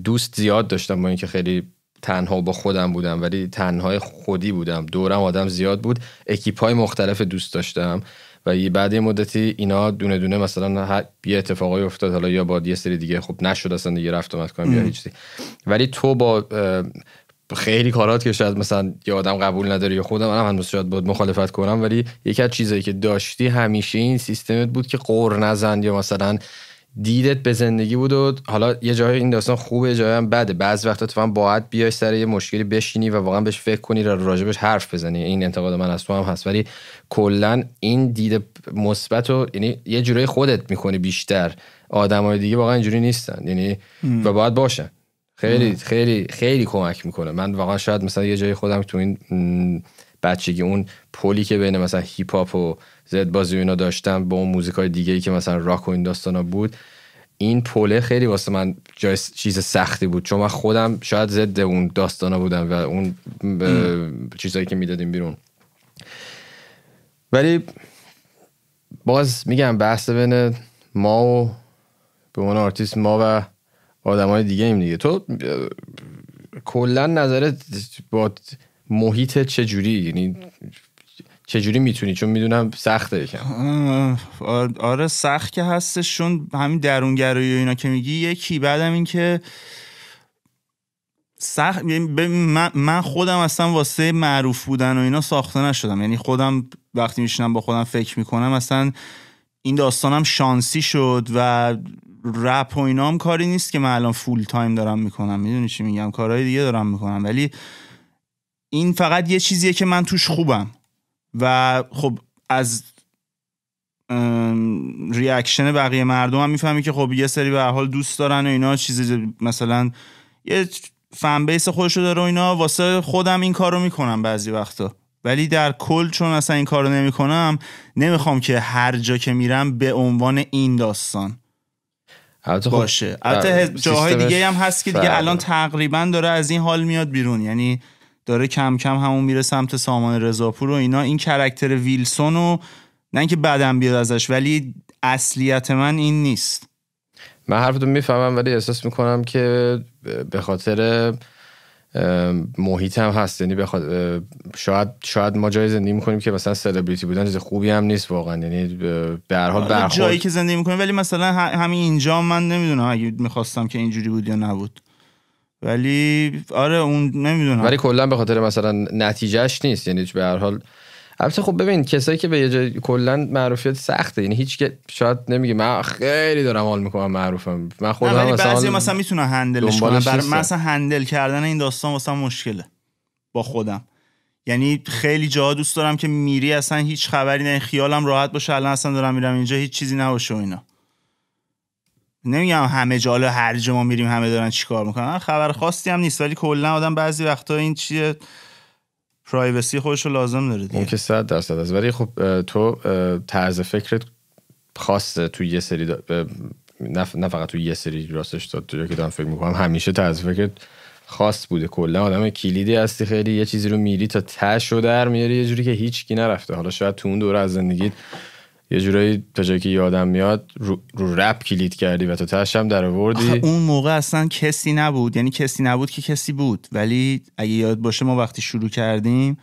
Speaker 1: دوست زیاد داشتم با اینکه خیلی تنها با خودم بودم ولی تنهای خودی بودم. دورم آدم زیاد بود. اکیپ های مختلف دوست داشتم و بعد یه مدتی اینا دونه دونه مثلا یه اتفاقای افتاد. حالا یا با یه سری دیگه خب نشد اصلا دیگه رفت اومد کنم یا هیچی ولی تو با خیلی کارات که شاید مثلا یه آدم قبول نداره یا خودم هم هنوز شاید بود مخالفت کنم ولی یکی از چیزایی که داشتی همیشه این سیستمت بود که قور نزن یا مثلا دیدت به زندگی بود و حالا یه جای این داستان خوبه جای هم بده. بعض وقتا تو هم باید بیای سر یه مشکلی بشینی و واقعا بهش فکر کنی و راجبش حرف بزنی. این انتقاد من از تو هم هست. ولی کلا این دید مثبت رو یعنی یه جورای خودت می‌کنی بیشتر. آدمای دیگه واقعا اینجوری نیستن یعنی و باید باشن. خیلی خیلی خیلی کمک می‌کنه. من واقعا شاید مثلا یه جای خودم تو این بچگی اون پلی که بین مثلا هیپ هاپ و زدبازی اینا داشتم با اون موزیک های دیگه ای که مثلا راک و این داستانا بود این پله خیلی واسه من جای چیز سختی بود. چون من خودم شاید ضد اون داستانا بودم و اون چیزهایی که می‌دادیم بیرون. ولی باز میگم بحث بین ما و به اون آرتیست ما و های دیگه ایم دیگه. تو کلا نظرت با محیط چجوری یعنی چجوری می‌تونی؟ چون می‌دونم سخته یکم.
Speaker 2: آره سخت که هستش چون همین درونگرایی و اینا که میگی یکی بعدم این که سخت یعنی من خودم اصلا واسه معروف بودن و اینا ساخته نشدم. یعنی خودم وقتی میشنم با خودم فکر می‌کنم اصلا این داستانم شانسی شد و رپ و اینا هم کاری نیست که من الان فول تایم دارم می‌کنم. می‌دونی چی میگم؟ کارهای دیگه دارم می‌کنم. ولی این فقط یه چیزیه که من توش خوبم. و خب از ریاکشن بقیه مردم هم می‌فهمی که خب یه سری به حال دوست دارن و اینا چیزی مثلا یه فن بیس خودشو داره و اینا واسه خودم این کارو می‌کنم بعضی وقتا. ولی در کل چون اصلا این کارو نمی‌کنم نمی‌خوام که هر جا که میرم به عنوان این داستان.
Speaker 1: خب
Speaker 2: باشه. البته جاهای دیگه هم هست که دیگه الان تقریبا داره از این حال میاد بیرون. یعنی داره کم کم همون میره سمت سامان رضاپور و اینا. این کرکتر ویلسون و نه اینکه بعدم بیاد ازش ولی اصلیت من این نیست.
Speaker 1: من حرفتون می‌فهمم ولی احساس می‌کنم که به خاطر محیط هم هست. یعنی بخواد شاید شاید ما جای زندگی می‌کنیم که مثلا سلبریتی بودن چیز خوبی هم نیست واقعا. یعنی به هر حال
Speaker 2: آره، جایی که زندگی می‌کنیم ولی مثلا همین اینجا من نمی‌دونم اگه می‌خواستم که اینجوری بود یا نبود. ولی آره اون نمی‌دونم.
Speaker 1: ولی کلا به خاطر مثلا نتیجهش نیست. یعنی به هر حال البته خب ببین کسایی که به یه جای کلا معروفیت سخته. یعنی هیچ که شاید نمیگه من خیلی دارم حال می‌کنم معروفم. من خودم
Speaker 2: ولی مثلا بعضی مثلا می‌تونن هندلش کنن برای مثلا هندل کردن این داستان واسه مشکله. با خودم. یعنی خیلی جا دوست دارم که میری اصلا هیچ خبری نه. خیالم راحت باشه الان اصلا دارم میرم اینجا هیچ چیزی نباشه و اینا. نمیگم همه جا هر جا ما میریم همه دارن چیکار می‌کنن. خبر خاصی هم نیست. ولی کلا آدم بعضی وقتا این چیه پرایوسی خودش رو لازم داره دیگه.
Speaker 1: اون که صد درصد است. ولی خب تو طرز فکرت خاصه تو یه سری نه, فقط تو یه سری راستش داد تو که دارم فکر می‌کنم همیشه طرز فکر خاص بوده. کلا آدم کلیدی هستی خیلی یه چیزی رو میری تا تش رو در میاری یه جوری که هیچ کی نرفته. حالا شاید تو اون دوره از زندگیت یه جورایی تا جایی که یادم میاد رو, رو رپ کلید کردی و تو تش هم در آوردی.
Speaker 2: اون موقع اصلا کسی نبود. یعنی کسی نبود که کسی بود. ولی اگه یاد باشه ما وقتی شروع کردیم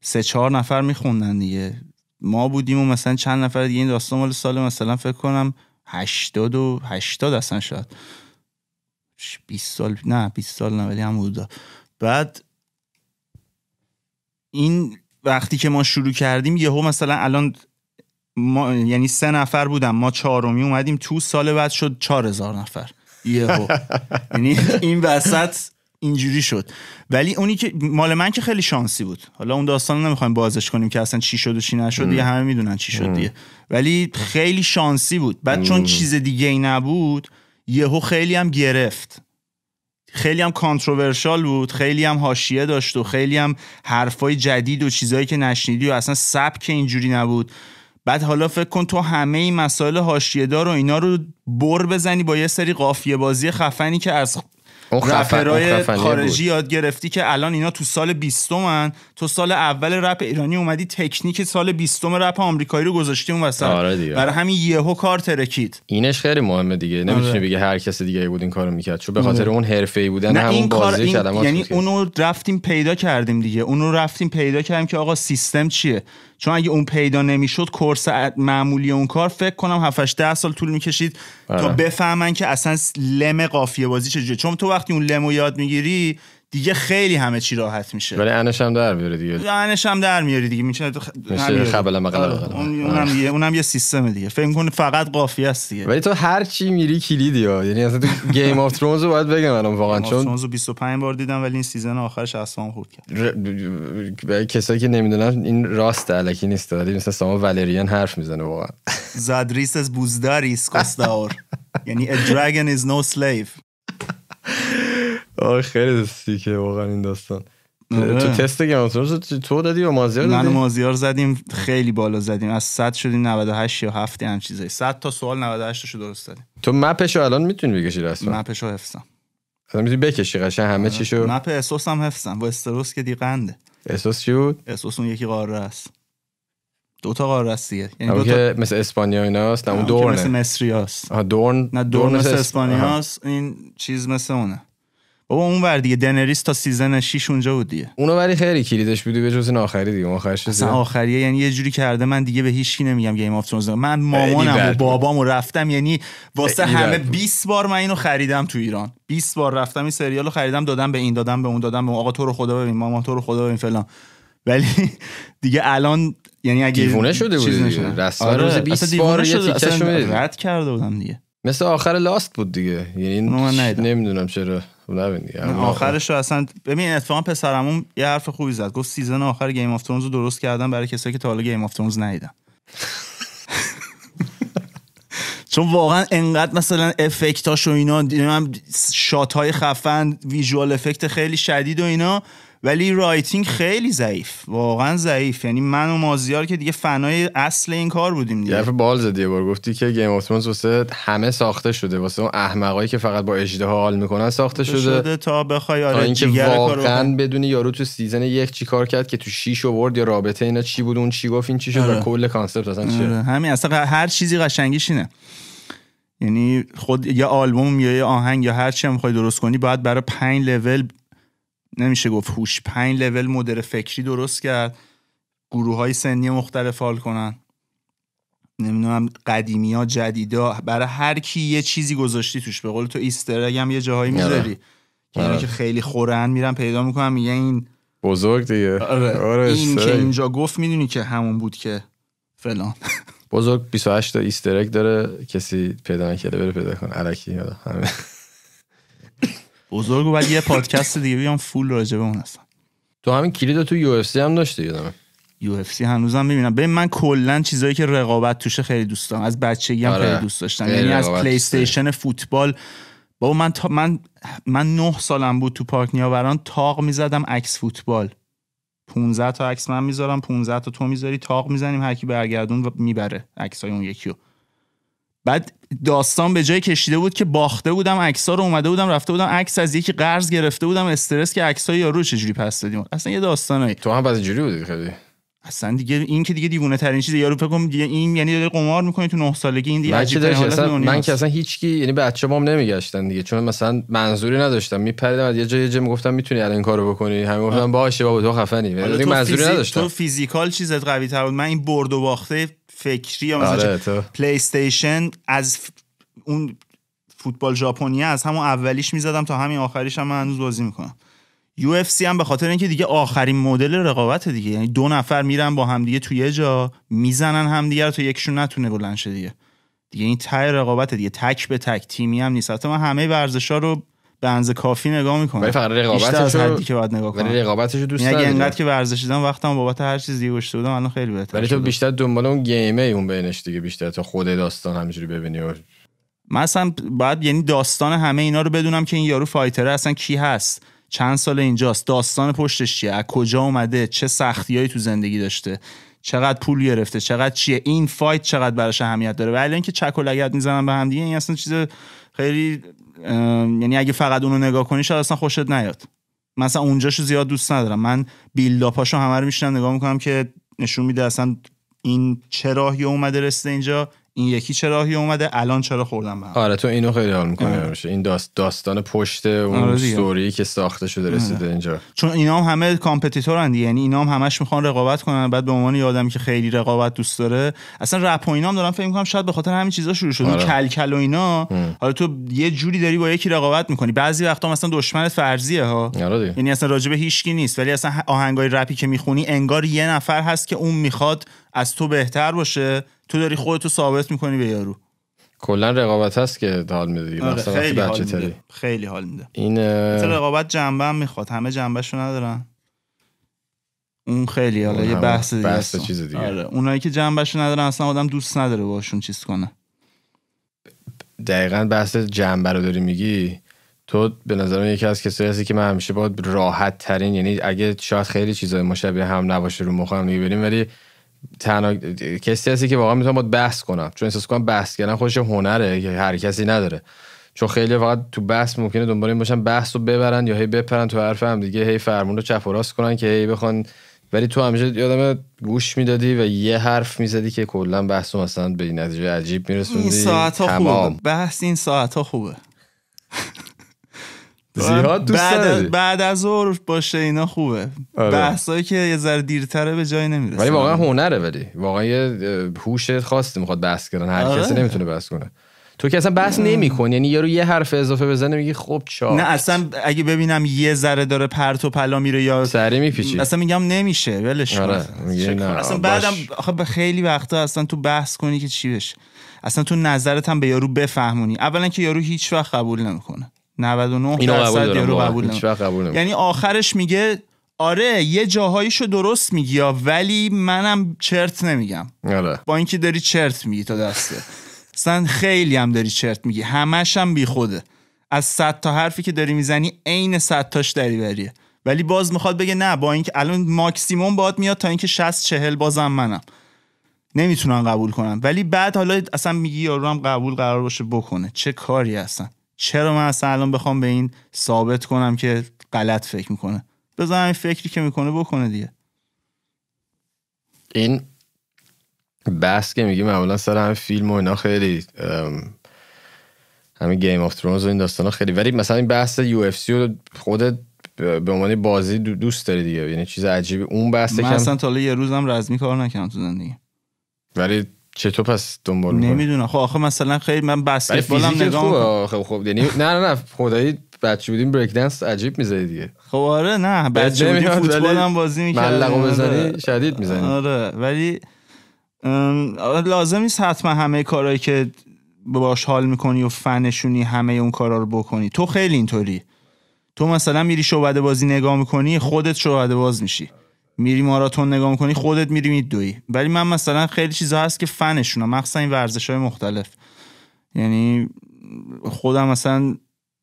Speaker 2: سه چهار نفر میخوندن دیگه. ما بودیم و مثلا چند نفر دیگه. این داستان مال سال مثلا فکر کنم هشتاد و هشتاد اصلا شاید. 20 سال نه 20 سال نه ولی هم بودا بعد این وقتی که ما شروع کردیم یهو مثلا الان ما یعنی سه نفر بودم. ما چهارمی اومدیم. تو سال بعد شد چهار هزار نفر. یهو. یعنی این وسط اینجوری شد. ولی اونی که مال من که خیلی شانسی بود. حالا اون داستان نمی‌خوایم بازش کنیم که اصلا چی شد و چی نشد. دیگه همه می‌دونن چی شد دیگه. ولی خیلی شانسی بود. بعد چون چیز دیگه ای نبود یهو خیلی هم گرفت. خیلی هم کانتروورشال بود. خیلی هم حاشیه داشت و خیلی هم حرفای جدید و چیزهایی که نشنیدی و اصلا سبک اینجوری نبود. بعد حالا فکر کن تو همه این مسائل حاشیه دار و اینا رو بر بزنی با یه سری قافیه بازی خفنی که از رپرای خارجی یاد گرفتی که الان اینا تو سال بیستمن. تو سال اول رپ ایرانی اومدی تکنیک سال بیستم رپ آمریکایی رو گذاشتی اون وسط.
Speaker 1: آره
Speaker 2: برای همین یهو کار ترکید.
Speaker 1: اینش خیلی مهمه دیگه. نمی‌تونی آره. بگی هر کس دیگه بود این کارو می‌کرد. چون به خاطر آره. اون حرفه‌ای بودن همون این بازی این...
Speaker 2: یعنی اونو رفتیم پیدا کردیم دیگه. اونو رفتیم پیدا کردیم که آقا سیستم چیه؟ چون اگه اون پیدا نمی‌شد کورس معمولی اون کار فکر کنم 7 10 سال طول می‌کشید تا آره. بفهمن که اصلا لم قافیه بازی چجوریه چون تو وقتی اون لمو یاد می‌گیری دیگه خیلی همه چی راحت میشه.
Speaker 1: ولی انش هم در میاره دیگه.
Speaker 2: انش هم در میاری دیگه. میشه
Speaker 1: خبل مقاله
Speaker 2: آره. اونم یه اونم یه سیستم دیگه. فکر کنه فقط قافیه است دیگه.
Speaker 1: ولی تو هر چی میری کلیدی ها یعنی اصلا تو گیم اف ترونز رو باید بگم الان واقعا چون
Speaker 2: ترونز 25 بار دیدم ولی این سیزن آخرش اصلا خورد
Speaker 1: کرد. کسایی که نمی‌دونن این راست الکی نیست. ولی مثلا ساما والریان حرف می‌زنه واقعا.
Speaker 2: زادریس از بوزداریس کوستاور یعنی a dragon is no slave.
Speaker 1: آه خیلی سیکه واقعا این داستان. آره. تو تست گیم تو دادی و مازیار دادی؟
Speaker 2: من و مازیار زدیم خیلی بالا زدیم. از 100 شدیم 98 یا 7 هم چیزایی. 100 تا سوال 98 شو درست دادیم.
Speaker 1: تو مپشو الان می‌تونی بکشی رسما
Speaker 2: مپشو حفظم.
Speaker 1: الان می‌تونی بکشی قشنگ همه آره. چیشو؟
Speaker 2: مپ اسوس هم حفظم. با استروس که دیقنده.
Speaker 1: اسوس چی بود؟
Speaker 2: اسوس اون یکی قاره است. دو تا قاره است دیگه.
Speaker 1: یعنی دو تا مثل اسپانیا ایناست؟ اون دورن
Speaker 2: مثل مصری است
Speaker 1: دورن
Speaker 2: نه دورن مثل اسپانیاست. این چیز مثل اونه. بابا اون ور دیگه دنریس تا season 6 اونجا بود دیگه.
Speaker 1: اونو ولی خیلی کلیدش بودی به جز این آخری دیگه آخرش
Speaker 2: اصلا آخریه یعنی یه جوری کرده من دیگه به هیچ کی نمیگم Game of Thrones من مامانم و بابامو رفتم یعنی واسه همه 20 بار من اینو خریدم تو ایران. 20 بار رفتم این سریالو خریدم دادم به این دادم به اون دادم به اون. آقا تو رو خدا ببین مامان تو رو خدا ببین فلان. ولی دیگه الان یعنی اگه
Speaker 1: دیوونه شده بود رسما آره. روز 20 بار یه تیکش
Speaker 2: رد کرده بودم دیگه.
Speaker 1: مثل آخر Lost بود دیگه. یعنی نمی‌دونم چرا.
Speaker 2: آخرش رو اصلا ببین اتفاقا پسرمون یه حرف خوبی زد. گفت season آخر Game of Thrones رو درست کردن برای کسایی که تا حالا Game of Thrones ندیدن. چون واقعا انقدر مثلا effect اش و اینا shot های خفن visual effect خیلی شدید و اینا. ولی writing خیلی ضعیف. واقعا ضعیف. یعنی من و مازیار که دیگه فنای اصل این کار بودیم دیگه.
Speaker 1: یه بال زدی بار. گفتی که Game of Thrones واسه همه ساخته شده. واسه اون احمقایی که فقط با اژدها حال می‌کنن ساخته شده,
Speaker 2: شده. تا بخوای آره
Speaker 1: اینکه واقعا بدونی یارو تو season یک چی کار کرد که تو 6 آورد یا رابطه اینا چی بود اون چی گفت این چی شد آره. کل concept اصلا چیه؟ آره.
Speaker 2: همین. اصلا هر چیزی قشنگیش اینه. یعنی خود یا آلبوم یا یه آهنگ یا هر چی می‌خوای درست کنی باید برای 5 لول نمیشه گفت هوش پنج level مدل فکری درست کرد. گروه های سنی مختلف حال کنن. نمی‌دونم قدیمی ها جدیدا برای هر کی یه چیزی گذاشتی توش. به قول تو ایستر هم یه جاهایی آره. می‌ذاری که آره. که خیلی خورن میرن پیدا می‌کنن میگه این
Speaker 1: بزرگ دیگه.
Speaker 2: آره. آره این که اینجا گفت می‌دونی که همون بود که فلان.
Speaker 1: بزرگ 28 تا ایسترک داره. کسی پیدا نکرده بره پیدا کنه. علکی همه
Speaker 2: بزرگ و یه پادکست دیگه بیام فول راجع به اون هستم.
Speaker 1: تو همین کلید تو UFC هم داشتی یادم
Speaker 2: UFC هنوزم می‌بینم. ببین من کلا چیزایی که رقابت توشه خیلی دوست دارم. از بچگی هم آره. خیلی دوست داشتم. یعنی از پلی استیشن فوتبال. بابا من تا من من 9 سالم بود تو پارک نیاوران. تاخت می‌زدم عکس فوتبال. 15 تا عکس من می‌ذارم 15 تا تو می‌ذاری تاخت می‌زنیم هر کی برگردون و می‌بره عکسای اون یکیو بعد داستان به جای کشیده بود که باخته بودم عکس‌ها رو اومده بودم رفته بودم عکس از یکی قرض گرفته بودم استرس که عکسای یارو چجوری پس دادیم؟ اصلا یه داستانایی
Speaker 1: تو هم بعد اینجوری بودی خیلی.
Speaker 2: اصلا دیگه این که دیگه دیوونه ترین چیزه. یارو فکر کنم دیگه این یعنی داره قمار می‌کنی تو 9 سالگی. این دیگه
Speaker 1: من که
Speaker 2: عجیب حالت
Speaker 1: اصلا من. که اصلا هیچکی یعنی بچه باهام نمیگشتن دیگه. چون مثلا منظوری نداشتم. میپریدم از یه جای یه جای می‌گفتم می‌تونی الان این کارو بکنی؟ همین گفتم باشه بابا تو خفنی.
Speaker 2: حالا
Speaker 1: یعنی منظوری نداشتم.
Speaker 2: تو physical چیزت قوی تر بود. من این برد و باخته فکری یا مثلا
Speaker 1: آره
Speaker 2: پلی استیشن از ف- اون فوتبال ژاپنی از همون اولیش می‌زدم تا همین آخریش هم من هنوز بازی می‌کنم. یو سی هم به خاطر اینکه دیگه آخرین مدل رقابت دیگه. یعنی دو نفر میرن با هم دیگه توی یه جا می‌زنن هم دیگه رو تا یکشون نتونه بلند شه دیگه. دیگه این ته رقابت دیگه. تک به تک تیمی هم نیست. حتی من همه ورزش ها رو به اندازه کافی نگاه می‌کنم.
Speaker 1: ولی فقط
Speaker 2: از
Speaker 1: رقابتشو
Speaker 2: حدی که باید نگاه کنم.
Speaker 1: ولی رقابتشو دوست
Speaker 2: یعنی اگه
Speaker 1: نداری
Speaker 2: انقدر که ورزش دیدم وقتم بابت هر چیز دیگه گشته بودم الان خیلی بهتر
Speaker 1: ولی تو. بیشتر دنبال اون گیمه اون بینش دیگه بیشتر تا خود داستان همینجوری ببینی و
Speaker 2: من اصلا باید یعنی داستان همه اینا رو بدونم که این یارو فایتره اصلا کی هست. چند سال اینجاست؟ داستان پشتش چیه؟ از کجا اومده؟ چه سختیایی تو زندگی داشته؟ چقدر پول گرفته؟ چقدر چیه؟ این فایت چقدر براش اهمیت داره؟ ولی اینکه چک و لگد می‌زنن به هم دیگه این اصلا چیز خیلی یعنی اگه فقط اونو نگاه کنی شاید اصلا خوشت نیاد. مثلا اونجاشو زیاد دوست ندارم. من بیلداپاشو همه رو میشنم نگاه می‌کنم که نشون میده اصلا این چه راهی اومده رسیده اینجا. این یکی چه راهی اومده الان چرا خوردم به
Speaker 1: آره تو اینو خیلی حال می‌کنی
Speaker 2: آره.
Speaker 1: همیشه. این داست داستان پشت اون
Speaker 2: آره دیگه.
Speaker 1: ستوری که ساخته شده رسیده اینجا.
Speaker 2: چون اینا هم همه competitor ن یعنی اینا هم همش می‌خوان رقابت کنن. بعد به عنوان یه آدمی که خیلی رقابت دوست داره اصلا رپ و اینا هم دارم فکر می‌کنم شاید به خاطر همین چیزا شروع شده
Speaker 1: آره.
Speaker 2: اون کلکل و اینا حالا تو یه جوری داری با یکی رقابت می‌کنی. بعضی وقتا مثلا دشمنت فرضیه ها.
Speaker 1: آره
Speaker 2: یعنی اصلا راجبه هیچکی نیست. ولی اصلا آهنگای رپی که می‌خونی انگار یه نفر هست که اون می‌خواد از تو بهتر باشه تو داری خودتو ثابت می‌کنی به یارو.
Speaker 1: کلا رقابت هست که حال میده
Speaker 2: آره خیلی حال
Speaker 1: بچه تری
Speaker 2: میده خیلی حال میده.
Speaker 1: این
Speaker 2: رقابت جنبه هم می‌خواد همه جنبهشو ندارن. اون خیلی حالا یه بحث دیگه
Speaker 1: بحث. چیز دیگه.
Speaker 2: آره اونایی که جنبهشو ندارن اصلا آدم دوست نداره باشون چیز کنه.
Speaker 1: دقیقا بحث جنبه رو داری میگی. تو به نظرم یکی از کسایی هستی که من همیشه باید راحت ترین یعنی اگه شاید خیلی چیزای مشابه هم نباشه رو مخم دیگه بریم ولی تنها کسی هستی که واقعا می‌تونم باید بحث کنم. چون احساس کنم بحث کردن خودش هنره که هر کسی نداره. چون خیلی فقط تو بحث ممکنه دنبال این باشن بحث رو ببرن یا هی بپرن تو حرف هم دیگه هی فرمون رو چپ و راست کنن که هی بخوان. ولی تو همیشه یادم گوش می‌دادی و یه حرف می‌زدی که کلا بحث مثلا به نتیجه عجیب میرسوندی
Speaker 2: این ساعت ها خوبه. بحث این ساعت ها خوبه.
Speaker 1: زیاد دوست
Speaker 2: بعد
Speaker 1: نداری.
Speaker 2: بعد از ظهر باشه اینا خوبه.
Speaker 1: آره.
Speaker 2: بحثایی که یه ذره دیرتره به جای نمی‌رسه.
Speaker 1: ولی واقعا هنره ولی. واقعا یه هوش خاصی می‌خواد بحث کردن هر
Speaker 2: آره.
Speaker 1: کسی نمی‌تونه بحث کنه. تو که اصلا بحث نمی‌کنی. یعنی یارو یه حرف اضافه بزنه میگی خب چا
Speaker 2: نه اصلا اگه ببینم یه ذره داره پرت و پلا میره یا
Speaker 1: سری میپیچی.
Speaker 2: اصلا میگم نمیشه. ولش کن.
Speaker 1: آره،؟
Speaker 2: اصلا. بعدم آخه به خیلی وقتا اصلا تو بحث کنی که چی بشه. اصلا تو نظرت هم به یارو بفهمونی. اولا که یارو هیچ وقت قبول نمی‌کنه. 99
Speaker 1: اینو قبول
Speaker 2: درصد یارو
Speaker 1: واقعا.
Speaker 2: قبول نمی‌کنه
Speaker 1: قبول نمی‌کنم.
Speaker 2: یعنی آخرش میگه آره یه جاهاییشو درست میگی یا ولی منم چرت نمیگم.
Speaker 1: آره.
Speaker 2: با اینکه داری چرت میگی تا دسته. اصلا خیلی هم داری چرت میگی. همش هم بی خوده. از صد تا حرفی که داری می‌زنی عین صد تاش دریوریه ولی باز می‌خواد بگه نه با اینکه الان ماکسیموم باد میاد تا اینکه 60 چهل بازم منم. نمی‌تونن قبول کنم ولی بعد حالا اصلا میگی یارو هم قبول قرار باشه بکنه. چه کاری اصلا چرا من اصلا الان بخوام به این ثابت کنم که غلط فکر می‌کنه؟ بذار همین فکری که می‌کنه بکنه دیگه.
Speaker 1: این بحث که میگی معمولا سر همه فیلم و اینا خیلی همین Game of Thrones و این داستان خیلی. ولی مثلا این بحث UFC رو خودت به عنوان بازی دو- دوست داری دیگه. یعنی چیز عجیبی. اون بحث
Speaker 2: من
Speaker 1: کم
Speaker 2: اصلا تا یه روزم رزمی کار نکردم تو زندگی
Speaker 1: ولی چطور پس دنبال می‌کنی؟
Speaker 2: نمی‌دونم. خب آخه مثلا خیلی من بسکتبالم نگاه.
Speaker 1: آخه خب یعنی نه نه نه. خدایی بچه بودیم break dance عجیب می‌زدی دیگه.
Speaker 2: خب آره نه. بچه بودی
Speaker 1: نمیاد،
Speaker 2: فوتبال هم بازی می‌کردم
Speaker 1: معلقو بزنی شدید می‌زنی.
Speaker 2: آره. ولی آره، لازم نیست حتما همه کارهایی که باش حال می‌کنی و فنشونی همه اون کارا رو بکنی. تو خیلی اینطوری. تو مثلا میری شعبده بازی نگاه می‌کنی خودت شعبده باز میشی. میری ماراتون نگاه می‌کنی خودت میری میدوی. ولی من مثلا خیلی چیزا هست که فنشونم. مخصوصا این ورزش های مختلف. یعنی خودم مثلا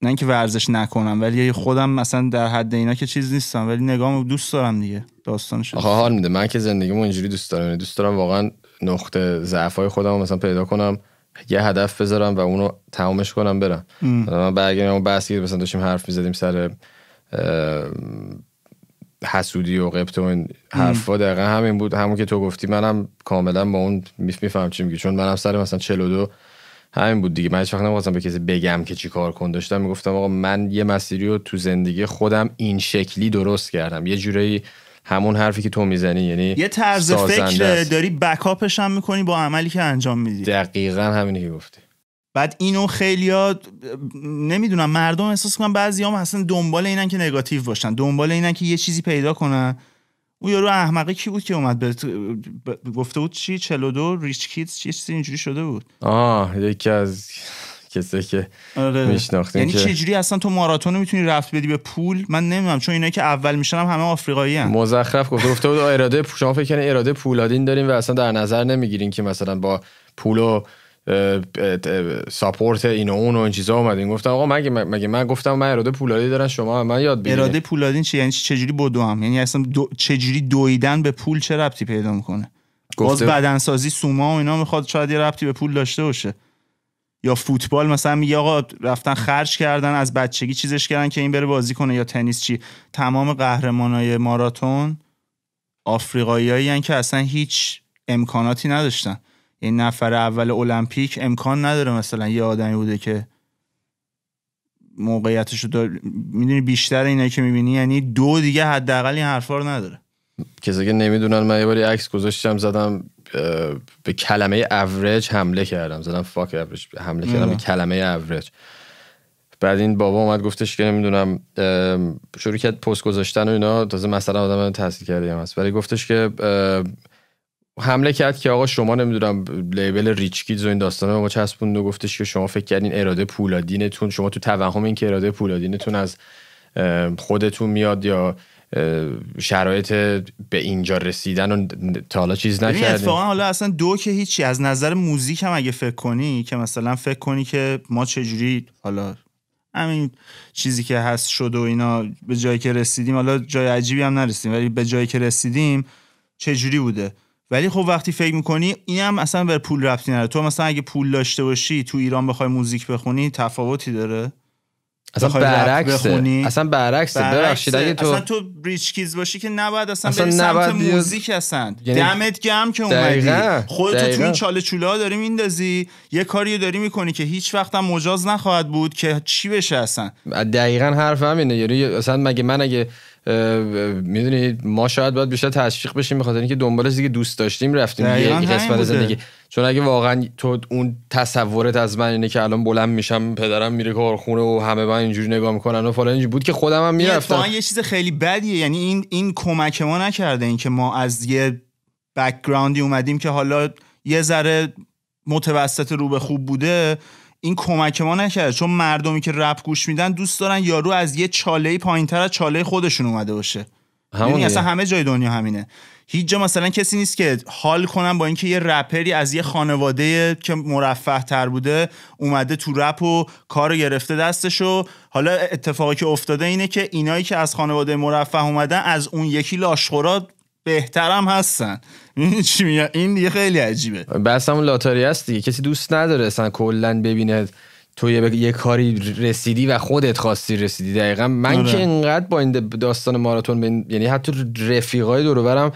Speaker 2: نه اینکه ورزش نکنم ولی خودم مثلا در حد اینا که چیز نیستم ولی نگاه دوست دارم دیگه. داستانش
Speaker 1: آخه حال میده. من که زندگیمو اینجوری دوست دارم. یعنی دوست دارم واقعا نقطه ضعف های خودم مثلا پیدا کنم یه هدف بذارم و اونو تمامش کنم برم. من برگردم اون بحثی مثلا داشتیم حرف می‌زدیم سر حسودی و قبط و این حرفا دقیقا همین بود. همون که تو گفتی منم کاملا با اون میفهم چی میگی. چون منم سر مثلا 42 همین بود دیگه. من هیچ وقت نمی‌خواستم به کسی بگم که چی کار کن داشتم. می‌گفتم آقا من یه مسیری رو تو زندگی خودم این شکلی درست کردم. یه جورایی همون حرفی که تو می‌زنی یعنی
Speaker 2: یه طرز فکر داری بکاپش هم می‌کنی با عملی که انجام میدی.
Speaker 1: دقیقا همینی که گفتی.
Speaker 2: بعد اینو خیلی نمی‌دونم مردم احساس کنن بعضی هم اصلا دنبال اینن که نگاتیو باشن دنبال اینن که یه چیزی پیدا کنن. اون یارو احمقه کی بود که اومد به گفته بود چی؟ 42 ریچ کیدز چی چیزی اینجوری شده بود.
Speaker 1: آه یکی از کسی که آره. میشناختیم
Speaker 2: یعنی چه جوری اصلا تو ماراتون می‌تونی رفت بدی به پول؟ من نمی‌دونم چون اینا که اول میشن هم همه آفریقایی هم
Speaker 1: مزخرف گفته گفته بود اراده شما فکر کنید اراده پولادین داریم و اصلا در نظر نمی‌گیرین که مثلا با پول و ساپورت این و اون و این چیزا اومدین. گفتم آقا مگه مگه من گفتم من اراده پولادی دارم شما من یاد بگیرید
Speaker 2: اراده پولادین چی؟ یعنی چجوری بدو هم؟ یعنی اصلا دو... چجوری دویدن به پول چه ربطی پیدا می‌کنه؟ باز بدنسازی سوما و اینا می‌خواد شاید یه ربطی به پول داشته باشه. یا فوتبال مثلا میگه آقا رفتن خرج کردن از بچگی چیزش کردن که این بره بازی کنه. یا تنیس چی؟ تمام قهرمانای ماراتون آفریقاییایی که اصلا هیچ امکاناتی نداشتن. این نفر اول المپیک امکان نداره مثلا یه آدمی بوده که موقعیتش رو دار... می‌دونی بیشتر اینایی که می‌بینی یعنی دو دیگه حداقل این حرفا رو نداره.
Speaker 1: کسی که نمی‌دونن من یه باری عکس گذاشتم زدم به کلمه اوریج حمله کردم. زدم fuck average حمله کردم به کلمه اوریج بعد این بابا اومد گفتش که نمی‌دونم شروع کرد پست گذاشتن و اینا. تازه مثلا آدم تحصیل کرده هم هست. ولی گفتش که حمله کرد که آقا شما نمی‌دونم لیبل ریچ کیدز و این داستانه به ما چسبوند و گفتش که شما فکر کردین اراده پولادینتون شما تو توهم این که اراده پولادینتون از خودتون میاد یا شرایط به اینجا رسیدن و تا حالا چیز نکردین.
Speaker 2: اتفاقا حالا اصلا دو که هیچی. از نظر موزیک هم اگه فکر کنی که مثلا فکر کنی که ما چجوری حالا همین چیزی که هست شد و اینا به جایی که رسیدیم حالا جای عجیبی هم نرسیدیم ولی به جایی که رسیدیم چجوری بوده؟ ولی خب وقتی فکر می‌کنی این هم اصلا به پول ربطی نداره. تو مثلا اگه پول داشته باشی تو ایران بخوای موزیک بخونی تفاوتی داره.
Speaker 1: اصلا برعکسه. اصلا برعکسه. ببخشید اگه تو
Speaker 2: اصلا تو بریچ کیز باشی که نباید اصلا, اصلا بری سمت موزیک اصلا یعنی دمت گم که اومدی. خودتو تو این چاله چوله داری میندازی. یه کاری داری می‌کنی که هیچ وقت هم مجاز نخواهد بود که چی بشه اصلا.
Speaker 1: دقیقا حرف همینه. یعنی اصلا مگه من اگه می‌دونید ما شاید باید بیشتر تشویق بشیم بخاطر اینکه دنبال چیزی که دوست داشتیم رفتیم یه قسمت زندگی. چون اگه واقعا تو اون تصورت از من اینه که الان بلند میشم پدرم میره کارخونه و همه من اینجوری نگاه می‌کنن و فلان اینجوری بود که خودم هم می‌رفتم.
Speaker 2: یه چیز خیلی بدیه. یعنی این این کمک ما نکرده اینکه ما از یه بکگراندی اومدیم که حالا یه ذره متوسط رو به خوب بوده. این کمک ما نکرد چون مردمی که رپ گوش میدن دوست دارن یارو از یه چاله پایینتر از چاله خودشون اومده باشه. یعنی اصلا همه جای دنیا همینه. هیچ جا مثلا کسی نیست که حال کنن با اینکه یه رپری از یه خانواده که مرفه تر بوده اومده تو رپ و کارو گرفته دستشو. حالا اتفاقی که افتاده اینه که اینایی که از خانواده مرفه اومدن از اون یکی لاشخورا بهترم هستن. این چی میگه این دیگه خیلی عجیبه.
Speaker 1: بس همون لاتاری هست دیگه. کسی دوست نداره اصلا کلا ببینه تو یه, یه کاری رسیدی و خودت خواستی رسیدی. دقیقا من آره. که اینقدر با این داستان ماراتون یعنی حتی رفیقای دور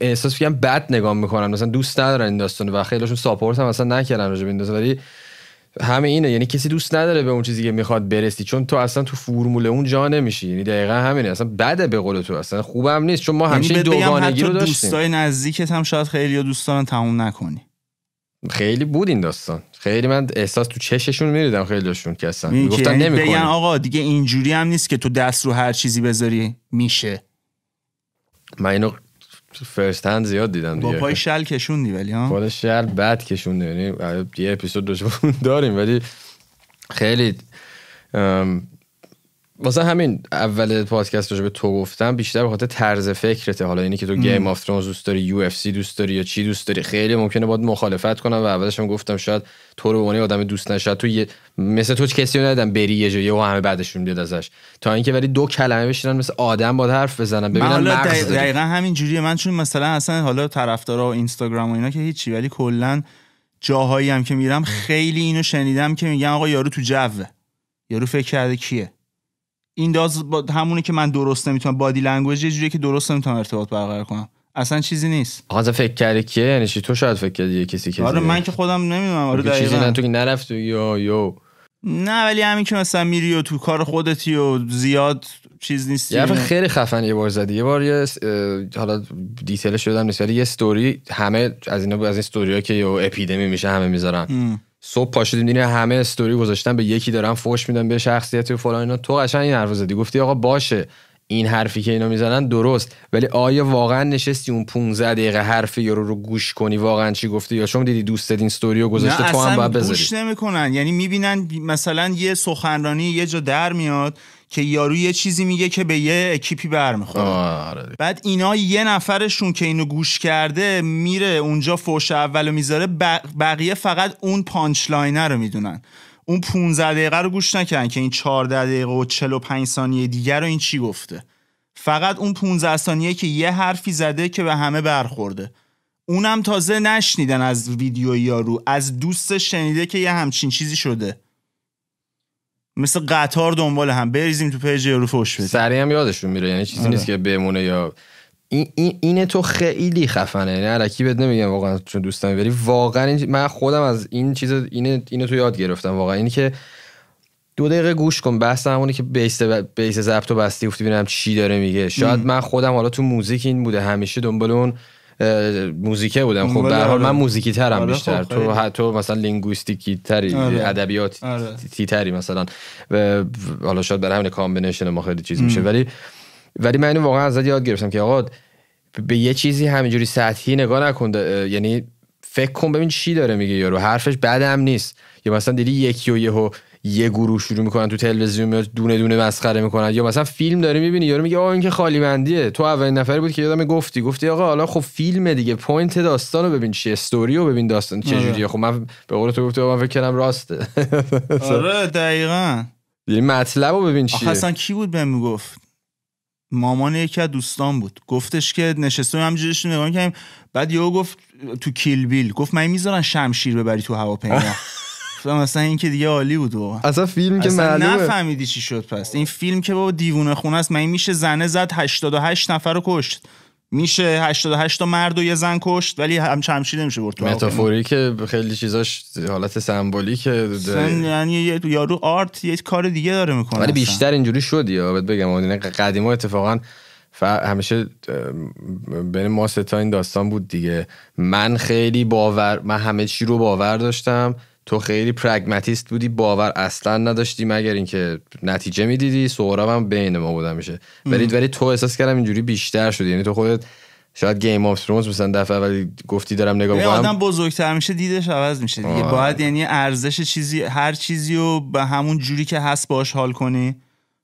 Speaker 1: احساس می‌کنم بد نگاه می‌کنن. مثلا دوست ندارن این داستان و خیلیشون ساپورت هم اصلا نکردن راجع به ولی همه اینه. یعنی کسی دوست نداره به اون چیزی که می‌خواد برسی چون تو اصلا تو فرمول اون جا نمیشی. یعنی دقیقا همینه. اصلا بده به قول تو. اصلا خوبم نیست. چون ما همیشه یعنی دوگانگی رو داشتیم.
Speaker 2: دوستای نزدیکت هم شاید خیلی دوستان تموم نکنی.
Speaker 1: خیلی بود این داستان. خیلی من احساس تو چششون میریدم خیلیشون که اصلا. گفتن یعنی
Speaker 2: بگن آقا دیگه اینجوری هم نیست که تو دست رو هر چیزی بذاری میشه.
Speaker 1: من اینو first hand زیاد دیدم
Speaker 2: دیگه. با پای شل کشوندی ولی ها؟
Speaker 1: پای شل بد کشوندی یعنی یه اپیزود داریم ولی خیلی واسه همین اول پادکست رو به تو گفتم بیشتر به خاطر طرز فکرته. حالا اینی که تو Game of Thrones دوست داری UFC دوست داری یا چی دوست داری خیلی ممکنه باید مخالفت کنم و اولش هم گفتم شاید تو رو عنوان آدم دوست نشد. تو یه مثل تو کسی رو ندیدم بری یه جایی و همه بدشون بیاد ازش. تا اینکه ولی دو کلمه بشینن مثل آدم با حرف بزنن ببینن مغز
Speaker 2: دقیقاً همین جوریه. من چون مثلا اصلا حالا طرفدارا و اینستاگرام و اینا که هیچی ولی کلا جاهایی هم که میرم خیلی اینو شنیدم که میگن آقا یارو تو جوه. یارو فکر کرده کیه؟ این داز با همونی که من درست نمی‌تونم body language یه جوریه که درست نمی‌تونم ارتباط برقرار کنم. اصلا چیزی نیست.
Speaker 1: آقا فکر کردی کیه یعنی چی؟ تو شاید فکر کردی یه کسی که
Speaker 2: آره من که خودم نمی‌دونم. آره
Speaker 1: چیزی
Speaker 2: دقیقاً.
Speaker 1: نه تو که نرفت یا یو
Speaker 2: نه ولی همین که مثلا میری و تو کار خودتی و زیاد چیز نیستی.
Speaker 1: یه خیلی خفن یه بار زدی. یه بار یه س- اه، حالا detail ش یادم نیست ولی یه استوری همه از اینا از این استوری که یه اپیدمی میشه همه می‌ذارن.
Speaker 2: ام.
Speaker 1: صبح پا شدیم دیدیم همه استوری گذاشتن به یکی دارن فوش میدن به شخصیتی و فلان اینا. تو قشنگ این حرف زدی. گفتی آقا باشه این حرفی که اینا می‌زنن درست. ولی آیا واقعا نشستی اون 15 دقیقه حرف یارو رو گوش کنی؟ واقعا چی گفته یا چون دیدی دوست این استوری رو گذاشته تو هم باید بذاری؟
Speaker 2: گوش نمی‌کنن. یعنی می‌بینن مثلا یه سخنرانی یه جا در میاد. که یارو یه چیزی میگه که به یه اکیپی برمیخوره.
Speaker 1: آره
Speaker 2: بعد اینا یه نفرشون که اینو گوش کرده میره اونجا فوش اولو می‌ذاره بق- بقیه فقط اون punch line رو می‌دونن. اون 15 دقیقه رو گوش نکردن که این 14 دقیقه و 45 ثانیه دیگر رو این چی گفته. فقط اون 15 ثانیه که یه حرفی زده که به همه برخورده. اونم تازه نشنیدن از ویدیو یارو از دوستش شنیده که یه همچین چیزی شده. مثل قطار دنبال هم بریزیم تو page یارو فوش بدیم.
Speaker 1: سریع هم یادشون میره یعنی چیزی
Speaker 2: آره.
Speaker 1: نیست که بمونه یا این, این تو خیلی خفنه یعنی الکی بهت نمیگم واقعا چون دوست دارم ولی واقعا این من خودم از این چیز اینه اینو تو یاد گرفتم واقعا. اینی که دو دقیقه گوش کن بحث همونی که bass bass ضبط و بستی گفتی ببینم چی داره میگه. شاید من خودم حالا تو موزیک این بوده همیشه دنبال اون موزیکه بودم خب به هر حال
Speaker 2: آره.
Speaker 1: من موزیکی ترم
Speaker 2: آره
Speaker 1: بیشتر
Speaker 2: خب
Speaker 1: تو. حتی مثلا linguistic ی تری
Speaker 2: آره.
Speaker 1: ادبیات
Speaker 2: آره.
Speaker 1: تی تری مثلا و حالا شاید برای همین combination ما خیلی چیز میشه ولی ولی من اینو واقعا ازت یاد گرفتم که آقا به یه چیزی همینجوری سطحی نگاه نکن یعنی فکر کن ببین چی داره میگه یارو حرفش بدم نیست یا مثلا دیدی یکی و یهو یه گروه شروع می‌کنن تو تلویزیون میاد دونه دونه مسخره می‌کنن. یا مثلا فیلم داری می‌بینی یارو میگه آقا این که خالی بندیه تو اولین نفری بود که یادم گفتی گفتی آقا حالا خب فیلم دیگه point داستانو ببین چیه؟ استوری رو ببین داستان چه
Speaker 2: آره.
Speaker 1: جوریه. خب من به قول تو گفتی من فکر کردم راسته.
Speaker 2: آره دقیقا.
Speaker 1: یعنی مطلب رو ببین چیه.
Speaker 2: اصلا کی بود بهم می‌گفت؟ مامان یکی از دوستان بود. گفتش که نشسته همینجوری داشتیم نگاه می‌کردیم. بعد یهو گفت تو کیل بیل گفت من می‌ذارن شمشیر ببری تو هواپیما. مثلا این که دیگه عالی بود واقعا
Speaker 1: اصلا فیلم که
Speaker 2: اصلا
Speaker 1: معلومه.
Speaker 2: نفهمیدی چی شد پس. این فیلم که بابا دیوونه خونه است من این میشه زنه زد 88 نفر رو کشت؟ میشه 88 تا مرد و یه زن کشت ولی هم شمشیر نمیشه برد تو.
Speaker 1: متافوری که خیلی چیزاش حالت سمبولیکه
Speaker 2: یعنی یه یارو آرت یه کار دیگه داره می‌کنه
Speaker 1: ولی بیشتر اینجوری شد یا بهت بگم. یعنی قدیما اتفاقا ف... همیشه بین ما ستا این داستان بود دیگه. من خیلی باور من همه چی رو باور داشتم. تو خیلی پرگماتیست بودی باور اصلا نداشتی مگر اینکه نتیجه می‌دیدی. سهراب هم بین ما بودم میشه. ولی ولی تو احساس کردم اینجوری بیشتر شدی. یعنی تو خودت شاید Game of Thrones مثلا دفعه اولی گفتی دارم نگاه می‌کنم.
Speaker 2: آدم بزرگتر میشه دیدش عوض میشه دیگه.
Speaker 1: آره.
Speaker 2: باید یعنی ارزش چیزی هر چیزی رو به همون جوری که هست باش حال کنی.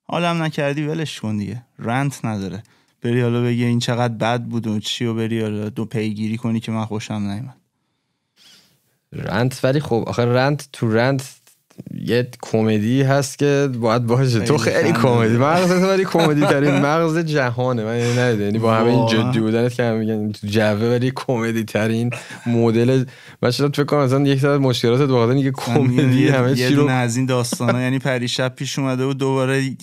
Speaker 2: حالم نکردی ولش کن دیگه. rant نداره. بری حالا بگی این چقدر بد بود و چی و بری حالا دو پیگیری کنی که من خوشم نیومد.
Speaker 1: rant ولی خب آخه rant تو rant یه کمدی هست که باید باشه. تو
Speaker 2: خیلی
Speaker 1: کمدی.
Speaker 2: داره.
Speaker 1: مغزت ولی کمدی ترین مغز جهانه. من یعنی یعنی با همه این. جدی بودنت که هم میگن تو جوه ولی کمدی ترین مدل. من شاید فکر کنم مثلا یک ساعت مشکلاتت واقعا یه کمدی همه چی رو
Speaker 2: از این داستانا. یعنی پریشب پیش اومده و دوباره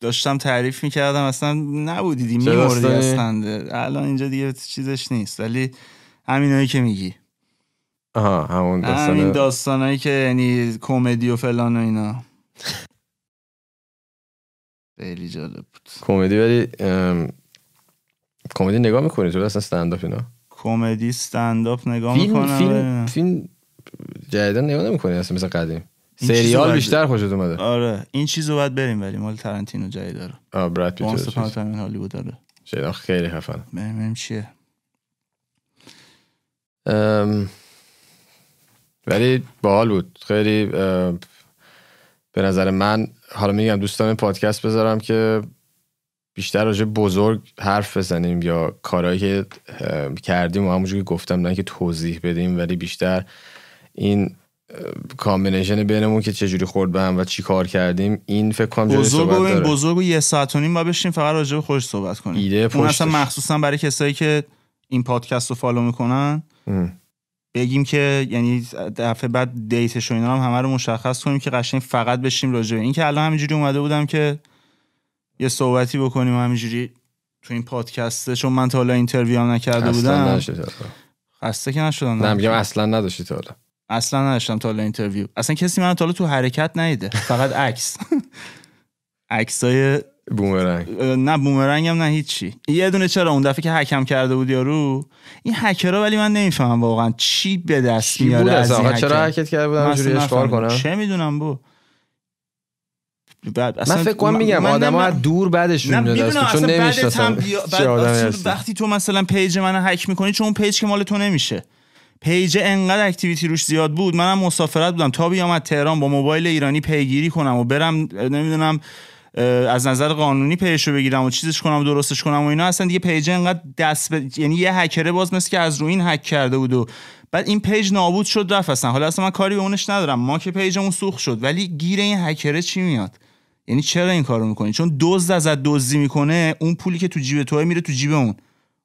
Speaker 2: داشتم تعریف می‌کردم. اصلا نبودیدی
Speaker 1: چه
Speaker 2: میمردی خنده. الان اینجا دیگه چیزش نیست. ولی همینایی که میگی.
Speaker 1: آها همون
Speaker 2: همین
Speaker 1: داستان
Speaker 2: داستانایی که یعنی کمدی و فلان و اینا. خیلی جالب بود.
Speaker 1: کمدی ولی کمدی نگاه می‌کنی؟ تو اصلا استنداپ اینا؟
Speaker 2: کمدی استنداپ نگاه
Speaker 1: فیلم
Speaker 2: می‌کنم
Speaker 1: فیلم فیلم جدیدا نگاه نمی‌کنی اصلا مثل قدیم. سریال
Speaker 2: باید-
Speaker 1: بیشتر خوشت اومده.
Speaker 2: آره. این چیزو باید بریم ولی مال تارانتینو جدید داره
Speaker 1: آه براد پیت چیز.
Speaker 2: Time هالیوود داره
Speaker 1: شیطان خیلی خفن
Speaker 2: بریم بریم چیه.
Speaker 1: ام، ولی باحال بود خیلی به نظر من حالا میگم دوستان پادکست بذارم که بیشتر راجع به بزرگ حرف بزنیم یا کارهایی که کردیم و همونجوری که گفتم نه که توضیح بدیم ولی بیشتر این combination بینمون که چجوری خورد به هم و چی کار کردیم این فکر کنم
Speaker 2: بزرگ و این بزرگ و یه ساعت و نیم باید بشینیم فقط راجع به خودش صحبت کنیم
Speaker 1: ایده
Speaker 2: اون اصلا. مخصوصا برای کسایی که این پادکست رو follow می‌کنن
Speaker 1: ام.
Speaker 2: بگیم که یعنی دفعه بعد date ش و اینا هم همه رو مشخص کنیم که قشنگ فقط بشینیم راجع به این که الان همینجوری اومده بودم که یه صحبتی بکنیم همینجوری تو این پادکسته چون من تا حالا interview هم نکرده
Speaker 1: اصلا
Speaker 2: بودم. خسته که نشدم.
Speaker 1: نه میگم اصلا نداشتی تا حالا.
Speaker 2: اصلا نداشتم تا حالا interview. اصلا کسی من تا حالا تو حرکت ندیده فقط عکس. عکسای
Speaker 1: boomerang
Speaker 2: نه boomerang هم نه هیچی. یه دونه چرا اون دفعه که هکم کرده بود یارو این هکرها ولی من نمی‌فهمم واقعا چی به دست میاره از این
Speaker 1: چرا؟ هکت کرده
Speaker 2: من اصلا
Speaker 1: اشغال
Speaker 2: نفهمیدم.
Speaker 1: کنم.
Speaker 2: چه می‌دونم بو. بعد
Speaker 1: من
Speaker 2: اصلا
Speaker 1: فکر کنم
Speaker 2: من-
Speaker 1: میگم
Speaker 2: من
Speaker 1: آدم. از دور بدشون
Speaker 2: نه
Speaker 1: میاد چون نمی‌شناسن
Speaker 2: وقتی تو مثلا page منو هک می‌کنی چون اون page که مال تو نمیشه. page انقدر activity روش زیاد بود منم مسافرت بودم. تا بیام از تهران با موبایل ایرانی پیگیری کنم و برم نمی‌دونم از نظر قانونی پیش رو بگیرم و چیزش کنم و درستش کنم و اینا اصلا دیگه page انقدر دست به... یعنی یه هکره باز مثل که از رو این هک کرده بود و بعد این page نابود شد رفت اصلا. حالا اصلا من کاری به اونش ندارم. ما که page مون سوخت شد ولی گیر این هکره چی میاد؟ یعنی چرا این کارو می‌کنی؟ چون دزد ازت دزدی می‌کنه اون پولی که تو جیب توه میره تو جیب اون.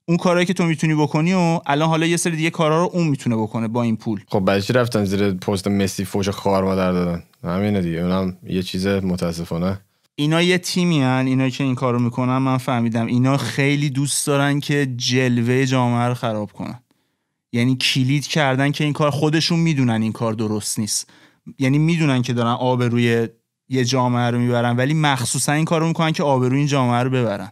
Speaker 2: اون کارهایی که تو می‌تونی بکنی و الان حالا یه سری دیگه کارا رو اون می‌تونه بکنه با این پول.
Speaker 1: خب چی رفتن زیر پست مسی فوش خار مادر دادن؟ همینه دیگه. اونم یه چیز متاسفانه.
Speaker 2: اینا یه تیمی هن اینا که این کارو می‌کنن من فهمیدم اینا خیلی دوست دارن که جلوه جامعه رو خراب کنن. یعنی کلید کردن که این کار خودشون می‌دونن این کار درست نیست. یعنی می‌دونن که دارن آبروی یه جامعه رو می‌برن ولی مخصوصا این کارو می‌کنن که آبروی این جامعه رو ببرن.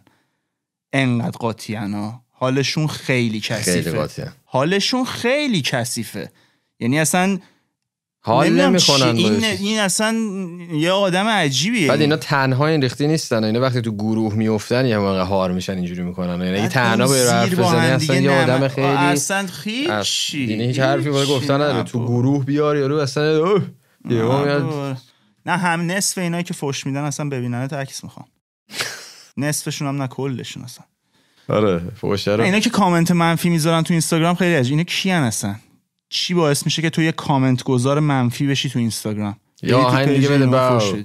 Speaker 2: انقدر قاطیان ها. حالشون خیلی کثیفه. حالشون خیلی کثیفه. یعنی اصلا
Speaker 1: حال نمی‌کنن
Speaker 2: این. این اصلا یه آدم عجیبیه.
Speaker 1: بعد اینا تنها این ریختی نیستن اینا وقتی تو گروه میفتن یه موقع هار میشن اینجوری می‌کنن یعنی
Speaker 2: بعد
Speaker 1: تنها به حرف بزنی اصلا یه آدم خیلی
Speaker 2: اصلا هیچی
Speaker 1: یعنی هیچ حرفی
Speaker 2: هیچی
Speaker 1: گفتن نداره. تو. گروه بیار یارو اصلا یهو
Speaker 2: نه
Speaker 1: میاد.
Speaker 2: بابا. نه هم نصف اینایی که فوش میدن اصلا ببینن عکس می‌خوان. نصفشون هم نه کلشون اصلا.
Speaker 1: آره فوشه رو.
Speaker 2: اینا که کامنت منفی می‌ذارن تو اینستاگرام خیلی عجیبه اینا کیان اصلا؟ چی باعث میشه که تو یه کامنت گذار منفی بشی تو اینستاگرام؟
Speaker 1: یا
Speaker 2: بری تو
Speaker 1: آهنگ دیگه بده
Speaker 2: بدی.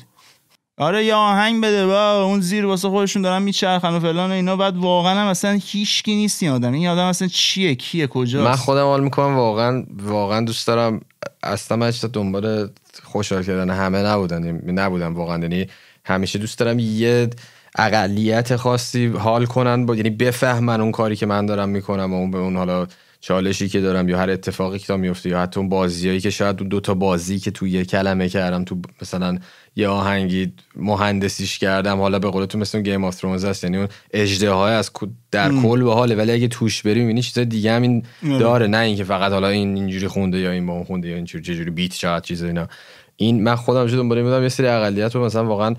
Speaker 2: آره یا آهنگ بده با اون زیر واسه خودشون دارن میچرخن و فلان و اینا. بعد واقعا هم اصلا هیچکی نیست این آدم. این آدم اصلا چیه؟ کیه؟ کجاست؟
Speaker 1: من خودم حال می‌کنم. واقعا واقعا دوست دارم. اصلا من دنبال خوشحال کردن همه نبودن. یعنی نبودم واقعا. یعنی همیشه دوست دارم یه اقلیت خاصی حال کنن. با یعنی بفهمن اون کاری که من دارم می‌کنم و اون به اون حالا چالشی که دارم یا هر اتفاقی که تا میفته یا حتی اون بازیایی که شاید اون دو تا بازی که تو یه کلمه کردم تو مثلا یه آهنگی مهندسیش کردم حالا به قول تو مثل گیم آف ترونز هست یعنی اون اجدهای از کو- در کل به حاله. ولی اگه توش بری می‌بینی چیزای دیگه هم این داره. نه اینکه فقط حالا این اینجوری خونده یا این با اون خونده یا اینجوری چه جوری بیت شاید چیز اینا. این من خودم جو دنبال میدم یه سری اقلیت رو مثلا واقعا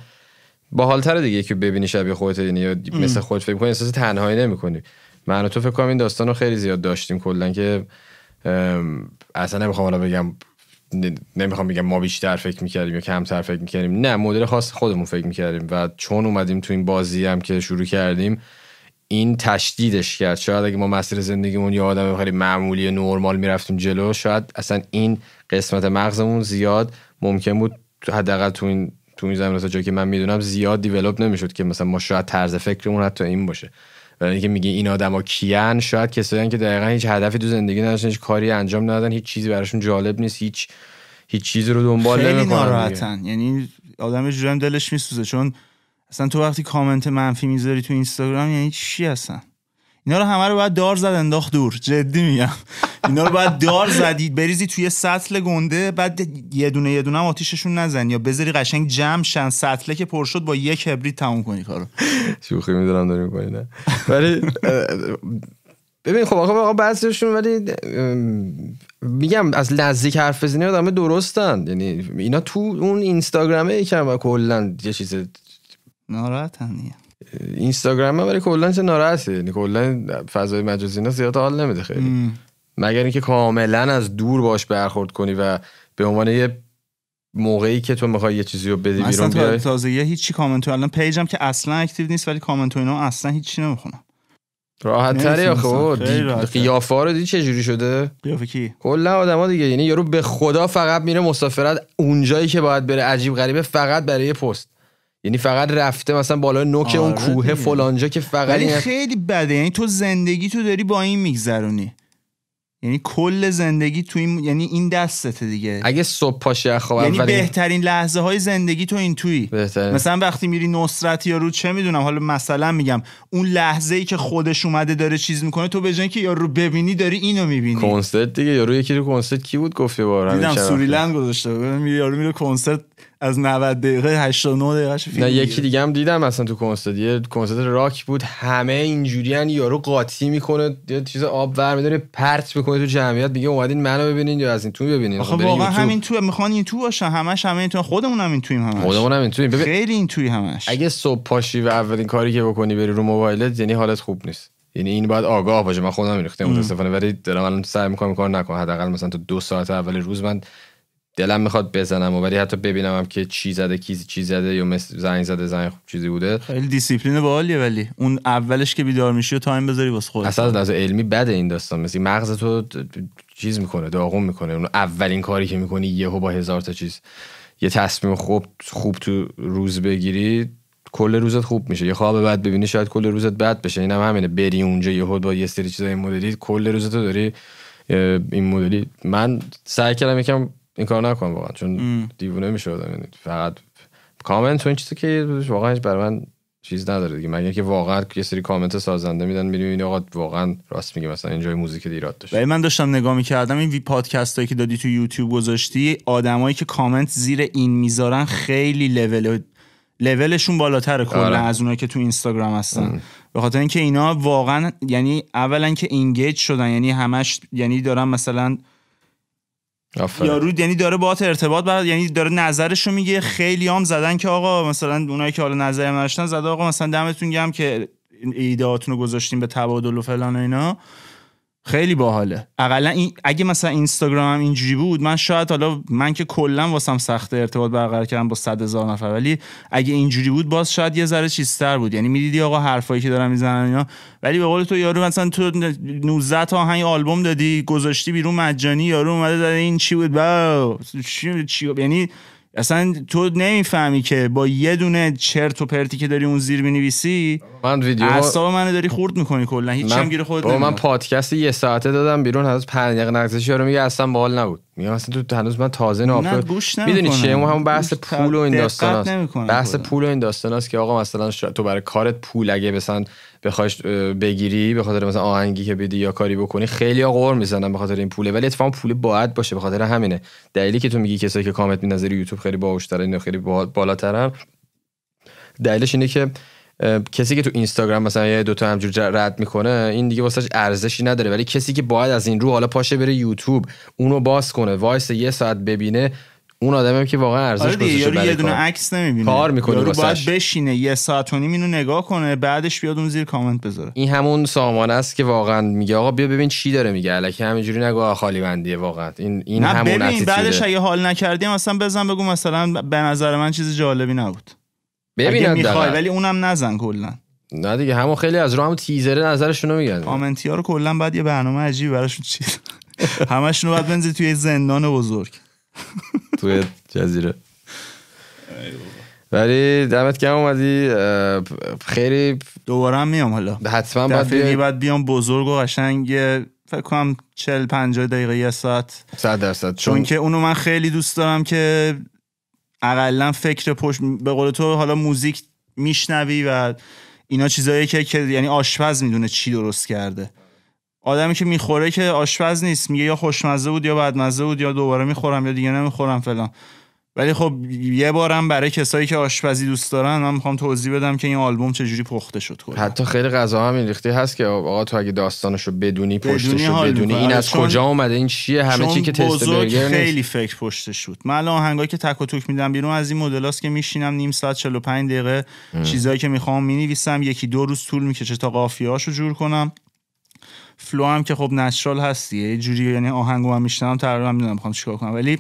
Speaker 1: باحالتر دیگه که ببینی شبیه خودت یعنی یا مثل خودت فکر کنی احساس تنهایی نمی‌کنی. من تو فکر کنم این داستان رو خیلی زیاد داشتیم کلا که اصلا نمی‌خوام حالا بگم نمی‌خوام بگم ما بیشتر فکر می‌کردیم یا کمتر فکر می‌کردیم. نه مدل خاص خودمون فکر می‌کردیم و چون اومدیم تو این بازی هم که شروع کردیم این تشدیدش کرد. شاید اگه ما مسیر زندگیمون یه آدم خیلی معمولی نرمال می‌رفتیم جلو شاید اصلا این قسمت مغزمون زیاد ممکن بود حداقل تو این تو این زمینه تا جایی که من می‌دونم زیاد دیولپ نمی‌شد که مثلا ما شاید طرز فکرمون حتی این باشه. ولی اینکه میگه این آدما کیان شاید کسایی که دقیقا هیچ هدفی تو زندگی نداشتن هیچ کاری انجام ندادن هیچ چیزی براشون جالب نیست هیچ هیچ چیزی رو دنبال
Speaker 2: خیلی
Speaker 1: نمی‌کنن
Speaker 2: ناراحتن. یعنی آدم هم دلش میسوزه. چون اصلا تو وقتی کامنت منفی می‌ذاری تو اینستاگرام یعنی چی هستن اینا رو همه رو باید دار زد انداخت دور. جدی میگم. اینا رو باید دار زدید بریزی توی سطل گنده بعد یه دونه یه دونه هم آتیششون نزن یا بذاری قشنگ جمع شن. سطله که پر شد با یک کبریت تموم کنی کارو.
Speaker 1: شوخی می‌دونم داری می‌کنی نه ولی ببین خب آقا بعضیشون ولی میگم از نزدیک حرف بزنی آدم درستن. یعنی اینا تو اون اینستاگرامه یکم کلا یه چیز
Speaker 2: ناراحتن
Speaker 1: اینستاگرام ولی کلا چه ناراحته. یعنی کلا فضای مجازی اینا زیاد حال نمیده خیلی.
Speaker 2: ام.
Speaker 1: مگر اینکه کاملا از دور باش برخورد کنی و به عنوان یه موقعی که تو می‌خوای یه چیزی رو بدی
Speaker 2: من
Speaker 1: بیرون بیای.
Speaker 2: تازگی هیچی کامنت الان page م که اصلا active نیست ولی کامنت اینا اصلا هیچی نمی‌خونم.
Speaker 1: راحت تری آخه
Speaker 2: تر.
Speaker 1: قیافه رو دیدی چه جوری شده؟
Speaker 2: قیافه کی؟
Speaker 1: کلا آدما دیگه. یعنی یارو به خدا فقط میره مسافرت اونجایی که باید بره. عجیب غریبه فقط برای یه پست. یعنی فقط رفته مثلا بالا نوک اون
Speaker 2: آره
Speaker 1: کوه
Speaker 2: دیگه.
Speaker 1: فلانجا که فقط
Speaker 2: ولی خیلی بده. یعنی تو زندگی تو داری با این میگذرونی. یعنی کل زندگی تو این یعنی این دستته دیگه.
Speaker 1: اگه صبح پاشی خواب
Speaker 2: یعنی
Speaker 1: اولین
Speaker 2: بهترین لحظه های زندگی تو این تویی.
Speaker 1: بهترین.
Speaker 2: مثلا وقتی میری نصرت یا رو چه می‌دونم حالا مثلا میگم اون لحظه ای که خودش اومده داره چیز می‌کنه تو به که یارو ببینی داری اینو می‌بینی.
Speaker 1: کنسرت دیگه. یارو یکی رو کنسرت کی بود؟ گفته بار همین
Speaker 2: دیدم. سوریلند گذاشته میره یارو میره کنسرت از 90 دقیقه 89 دقیقه
Speaker 1: نه یکی دیگه هم دیدم مثلا تو کنسرت. یه کنسرت راک بود. همه اینجوریان یارو قاطی می‌کنه یه چیز آب ور میداره پرت می‌کنه تو جمعیت. میگه اومدین منو ببینین یا از این تو ببینین.
Speaker 2: آخه واقعا. همین تو می‌خوان این تو باشن. همش همه این تو خودمون هم این تویم همش.
Speaker 1: خودمون هم اینطوری ببین
Speaker 2: خیلی این توی همش.
Speaker 1: اگه صبح پاشی و اولین کاری که بکنی بری رو موبایلت یعنی حالت خوب نیست. یعنی این باید آگاه باشه. من خودم ریختم متاسفانه. ولی دارم الان سعی می‌کنم کار نکنم. حداقل مثلا تو دو ساعت اول روز من دلم می‌خواد بزنم و ولی حتی ببینم هم که چی زده کی چی زده یا مثل زنگ زده زنگ خوب چیزی بوده.
Speaker 2: خیلی دیسیپلین باحالیه ولی اون اولش که بیدار میشی و time بذاری واسه خودت.
Speaker 1: اصلا از علمی بده این داستان. مثل مغز تو چیز می‌کنه داغون می‌کنه. اون اولین کاری که می‌کنی یهو با هزار تا چیز. یه تصمیم خوب خوب تو روز بگیری کل روزت خوب میشه. یه خواب بد ببینی شاید کل روزت بد بشه. اینم هم همینه. بری اونجا یهو با یه سری چیزای مدلی کل روزت رو داری این مدلی. من سعی کردم یکم این کار نکنم واقعا چون دیوونه می‌شدم یعنی فقط کامنت این چیزی که واقعا برای من چیز نداره دیگه مگه که واقعا یه سری کامنت سازنده میدن می‌بینی آقا واقعا راست میگه مثلا اینجای موزیک ایراد داشت
Speaker 2: ولی من داشتم نگاه می‌کردم این وی پادکست هایی که دادی تو یوتیوب گذاشتی آدمایی که کامنت زیر این می‌ذارن خیلی لول لولشون بالاتره کلا
Speaker 1: آره.
Speaker 2: از اونایی که تو اینستاگرام هستن به خاطر اینکه اینا واقعا یعنی اولا که engage شدن یعنی همش یعنی دارن مثلا. یارو یعنی داره باهات ارتباط بعد یعنی داره نظرشو میگه. خیلی هم زدن که آقا مثلا اونایی که حالا نظری هم نداشتن زده آقا مثلا دمتون گرم که ایدهاتون رو گذاشتین به تبادل و فلان و اینا. خیلی باحاله. اقلا این اگه مثلا اینستاگرام اینجوری بود من شاید حالا من که کلا واسم سخت ارتباط برقرار کردم با صد هزار نفر ولی اگه اینجوری بود باز شاید یه ذره چیزتر بود. یعنی می‌دیدی آقا حرفایی که دارن می‌زنن اینا. ولی به قول تو یارو مثلا تو 19 تا آهنگ آلبوم دادی گذاشتی بیرون مجانی یارو اومده داره این چی بود؟ با چی چی یعنی اصلا تو نمی‌فهمی که با یه دونه چرت و پرتی که داری اون زیر می‌نویسی
Speaker 1: من ویدیو
Speaker 2: اعصاب منو داری خورد می‌کنی کلا هیچ هم گیر خودت
Speaker 1: من. پادکست یه ساعته دادم بیرون هنوز پنج دقیقه نگذشت یارو میگه اصلا باحال نبود میگم اصلا تو هنوز من تازه
Speaker 2: نه، گوش
Speaker 1: می‌دونی. چیه اون همون بحث پول و این
Speaker 2: دقت
Speaker 1: داستان
Speaker 2: نمی‌کنم
Speaker 1: بحث. پول و این داستان است که آقا مثلا شا- تو برای کارت پول اگه مثلا بخوای اه، بگیری به خاطر مثلا آهنگی که بدی یا کاری بکنی خیلی غر می‌زنن به خاطر این پوله. ولی اتفاقا پول باید باشه. به خاطر همینه. دلیلی که تو میگی کسایی که کامنت می‌نظری یوتیوب خیلی باهوش‌ترن اینا خیلی با- بالاترن دلیلش اینه که کسی که تو اینستاگرام مثلا یه دوتا همینجور رد می‌کنه این دیگه واسش ارزشی نداره. ولی کسی که باید از این رو حالا پاشه بره یوتیوب اونو باز کنه وایسه یه ساعت ببینه اون آدمی که واقعا ارزش
Speaker 2: آره یارو یه دونه. عکس نمی‌بینه.
Speaker 1: کار می‌کنی
Speaker 2: یارو باید. بشینه یه ساعت و نیم اینو نگاه کنه بعدش بیاد اون زیر کامنت بذاره.
Speaker 1: این همون سامانه است که واقعا میگه آقا بیا ببین چی داره میگه. الکی همینجوری نگو خالی بندیه واقعا. این این
Speaker 2: نه
Speaker 1: همون
Speaker 2: ببین. بعدش اگه حال نکردی مثلا بزن بگو مثلا به نظر من چیز جالبی نبود.
Speaker 1: ببین
Speaker 2: می‌خوای. ولی اونم نزن کلا.
Speaker 1: نه دیگه همون خیلی از رو همون تیزر نظرشونو میگن.
Speaker 2: کامنتی ها رو کلا بعد یه برنامه عجیبی براشون چیز همشون رو باید بنزی توی زندان بزرگ.
Speaker 1: توی جزیره. ولی دمت گرم اومدی خیلی
Speaker 2: دوباره هم میام حالا.
Speaker 1: حتما باید
Speaker 2: باید بیام بزرگ و قشنگ فکر کنم 40 50 دقیقه یه ساعت.
Speaker 1: صد درصد.
Speaker 2: چون که اونو من خیلی دوست دارم که اقلا فکر پشت به قول تو حالا موزیک میشنوی و اینا چیزایی که, که یعنی آشپز می‌دونه چی درست کرده. آدمی که می‌خوره که آشپز نیست میگه یا خوشمزه بود یا بدمزه بود یا دوباره می‌خورم یا دیگه نمی‌خورم فلان. ولی خب یه بارم برای کسایی که آشپزی دوست دارن من می‌خوام توضیح بدم که این آلبوم چجوری پخته شد کلا.
Speaker 1: حتی خیلی غذا هم این ریختی هست که آقا تو اگه داستانشو بدونی
Speaker 2: بدونی
Speaker 1: پشتشو بدونی. این
Speaker 2: آره،
Speaker 1: از
Speaker 2: چون-
Speaker 1: کجا اومده؟ این چیه؟ همه چی که taste نیست.
Speaker 2: خیلی فکر پشتش بود. من الان آهنگایی که تک و توک میدم بیرون از این مدلاست که میشینم نیم ساعت 45 دقیقه چیزایی که می‌خوام می‌نویسم یکی دو روز طول می‌کشه تا قافیه‌هاشو جور کنم. flow هم که خب natural هستی یه جوری یعنی آهنگو من میشنوم تقریبا می‌دونم می‌خوام چیکار کنم. ولی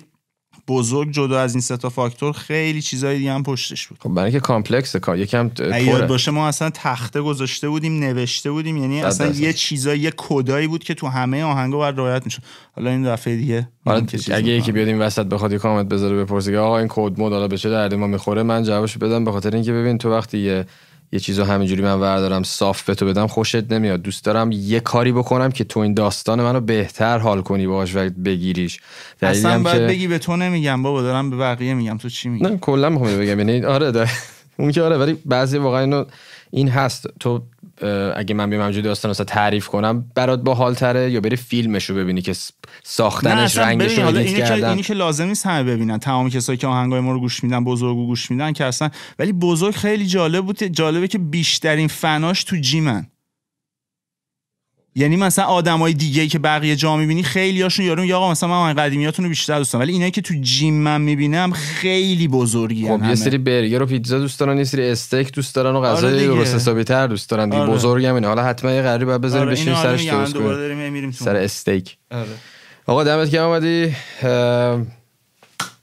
Speaker 2: بزرگ جدا از این سه تا فاکتور خیلی چیزای دیگه هم پشتش بود.
Speaker 1: خب برای اینکه complex کار یکم زیاد
Speaker 2: باشه ما اصلا تخته گذاشته بودیم نوشته بودیم یعنی اصلا. یه چیزایی یه کدایی بود که تو همه آهنگا باید رعایت می‌شد. حالا این دفعه دیگه
Speaker 1: حالا اگه. یکی بیاد این وسط بخواد یه کامنت بذاره بپرسه که آقا این کد مد حالا به چه دردی؟ ما می‌خوره من جوابش بدم به خاطر اینکه ببین تو وقتی یه یه چیزو همینجوری من وردارم صاف به تو بدم خوشت نمیاد. دوست دارم یه کاری بکنم که تو این داستان منو بهتر حال کنی باش و بگیریش.
Speaker 2: اصلا باید که... بگی به تو نمیگم بابا دارم به بقیه میگم. تو چی میگی؟
Speaker 1: نه کلا می‌خوام بگم. یعنی آره ده. اون که آره ولی بعضی واقعا اینو این هست. تو اگه من بیام همجوری داستان اصلا تعریف کنم برات باحال تره یا بری فیلمش رو ببینی که ساختنش رنگش رو
Speaker 2: اینی که اینی که لازم نیست همه ببینن. تمام کسایی که آهنگای ما رو گوش میدن بزرگو گوش میدن که اصلا ولی بزرگ خیلی جالب بود جالبه که بیشترین فناش تو جیمن. یعنی مثلا آدمای دیگه که بقیه جا می‌بینی خیلی هاشون یارو یا آقا مثلا من قدیمیاتون رو بیشتر دوست دارم. ولی اینایی که تو جیم من می‌بینم خیلی بزرگی
Speaker 1: خب یه سری برگر و پیتزا دوست دارن یه سری استیک دوست دارن و غذای آره درست حسابی تر دوست دارن دیگه. آره. بزرگ هم اینه. حالا حتما یه قراری باید بذاریم آره بشین سرش درست کنیم. سر استیک. آره. آقا دمت گرم اومدی.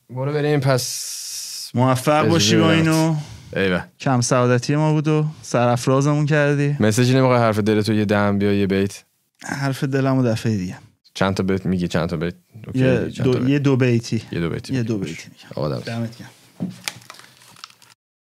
Speaker 1: برو بریم پس
Speaker 2: موفق باشی با اینو.
Speaker 1: ایوه.
Speaker 2: کم سعادتی ما بود و سرافرازمون کردی.
Speaker 1: مسیجی نمی‌خوای حرف دلتو یه دم بیا یه بیت؟
Speaker 2: حرف دلمو دفعه دیگه.
Speaker 1: چند تا بیت میگی؟ چند تا بیت؟
Speaker 2: یه, دو, یه دو بیتی.
Speaker 1: یه دو بیتی.
Speaker 2: یه دو بیتی
Speaker 1: آقا دمت گرم.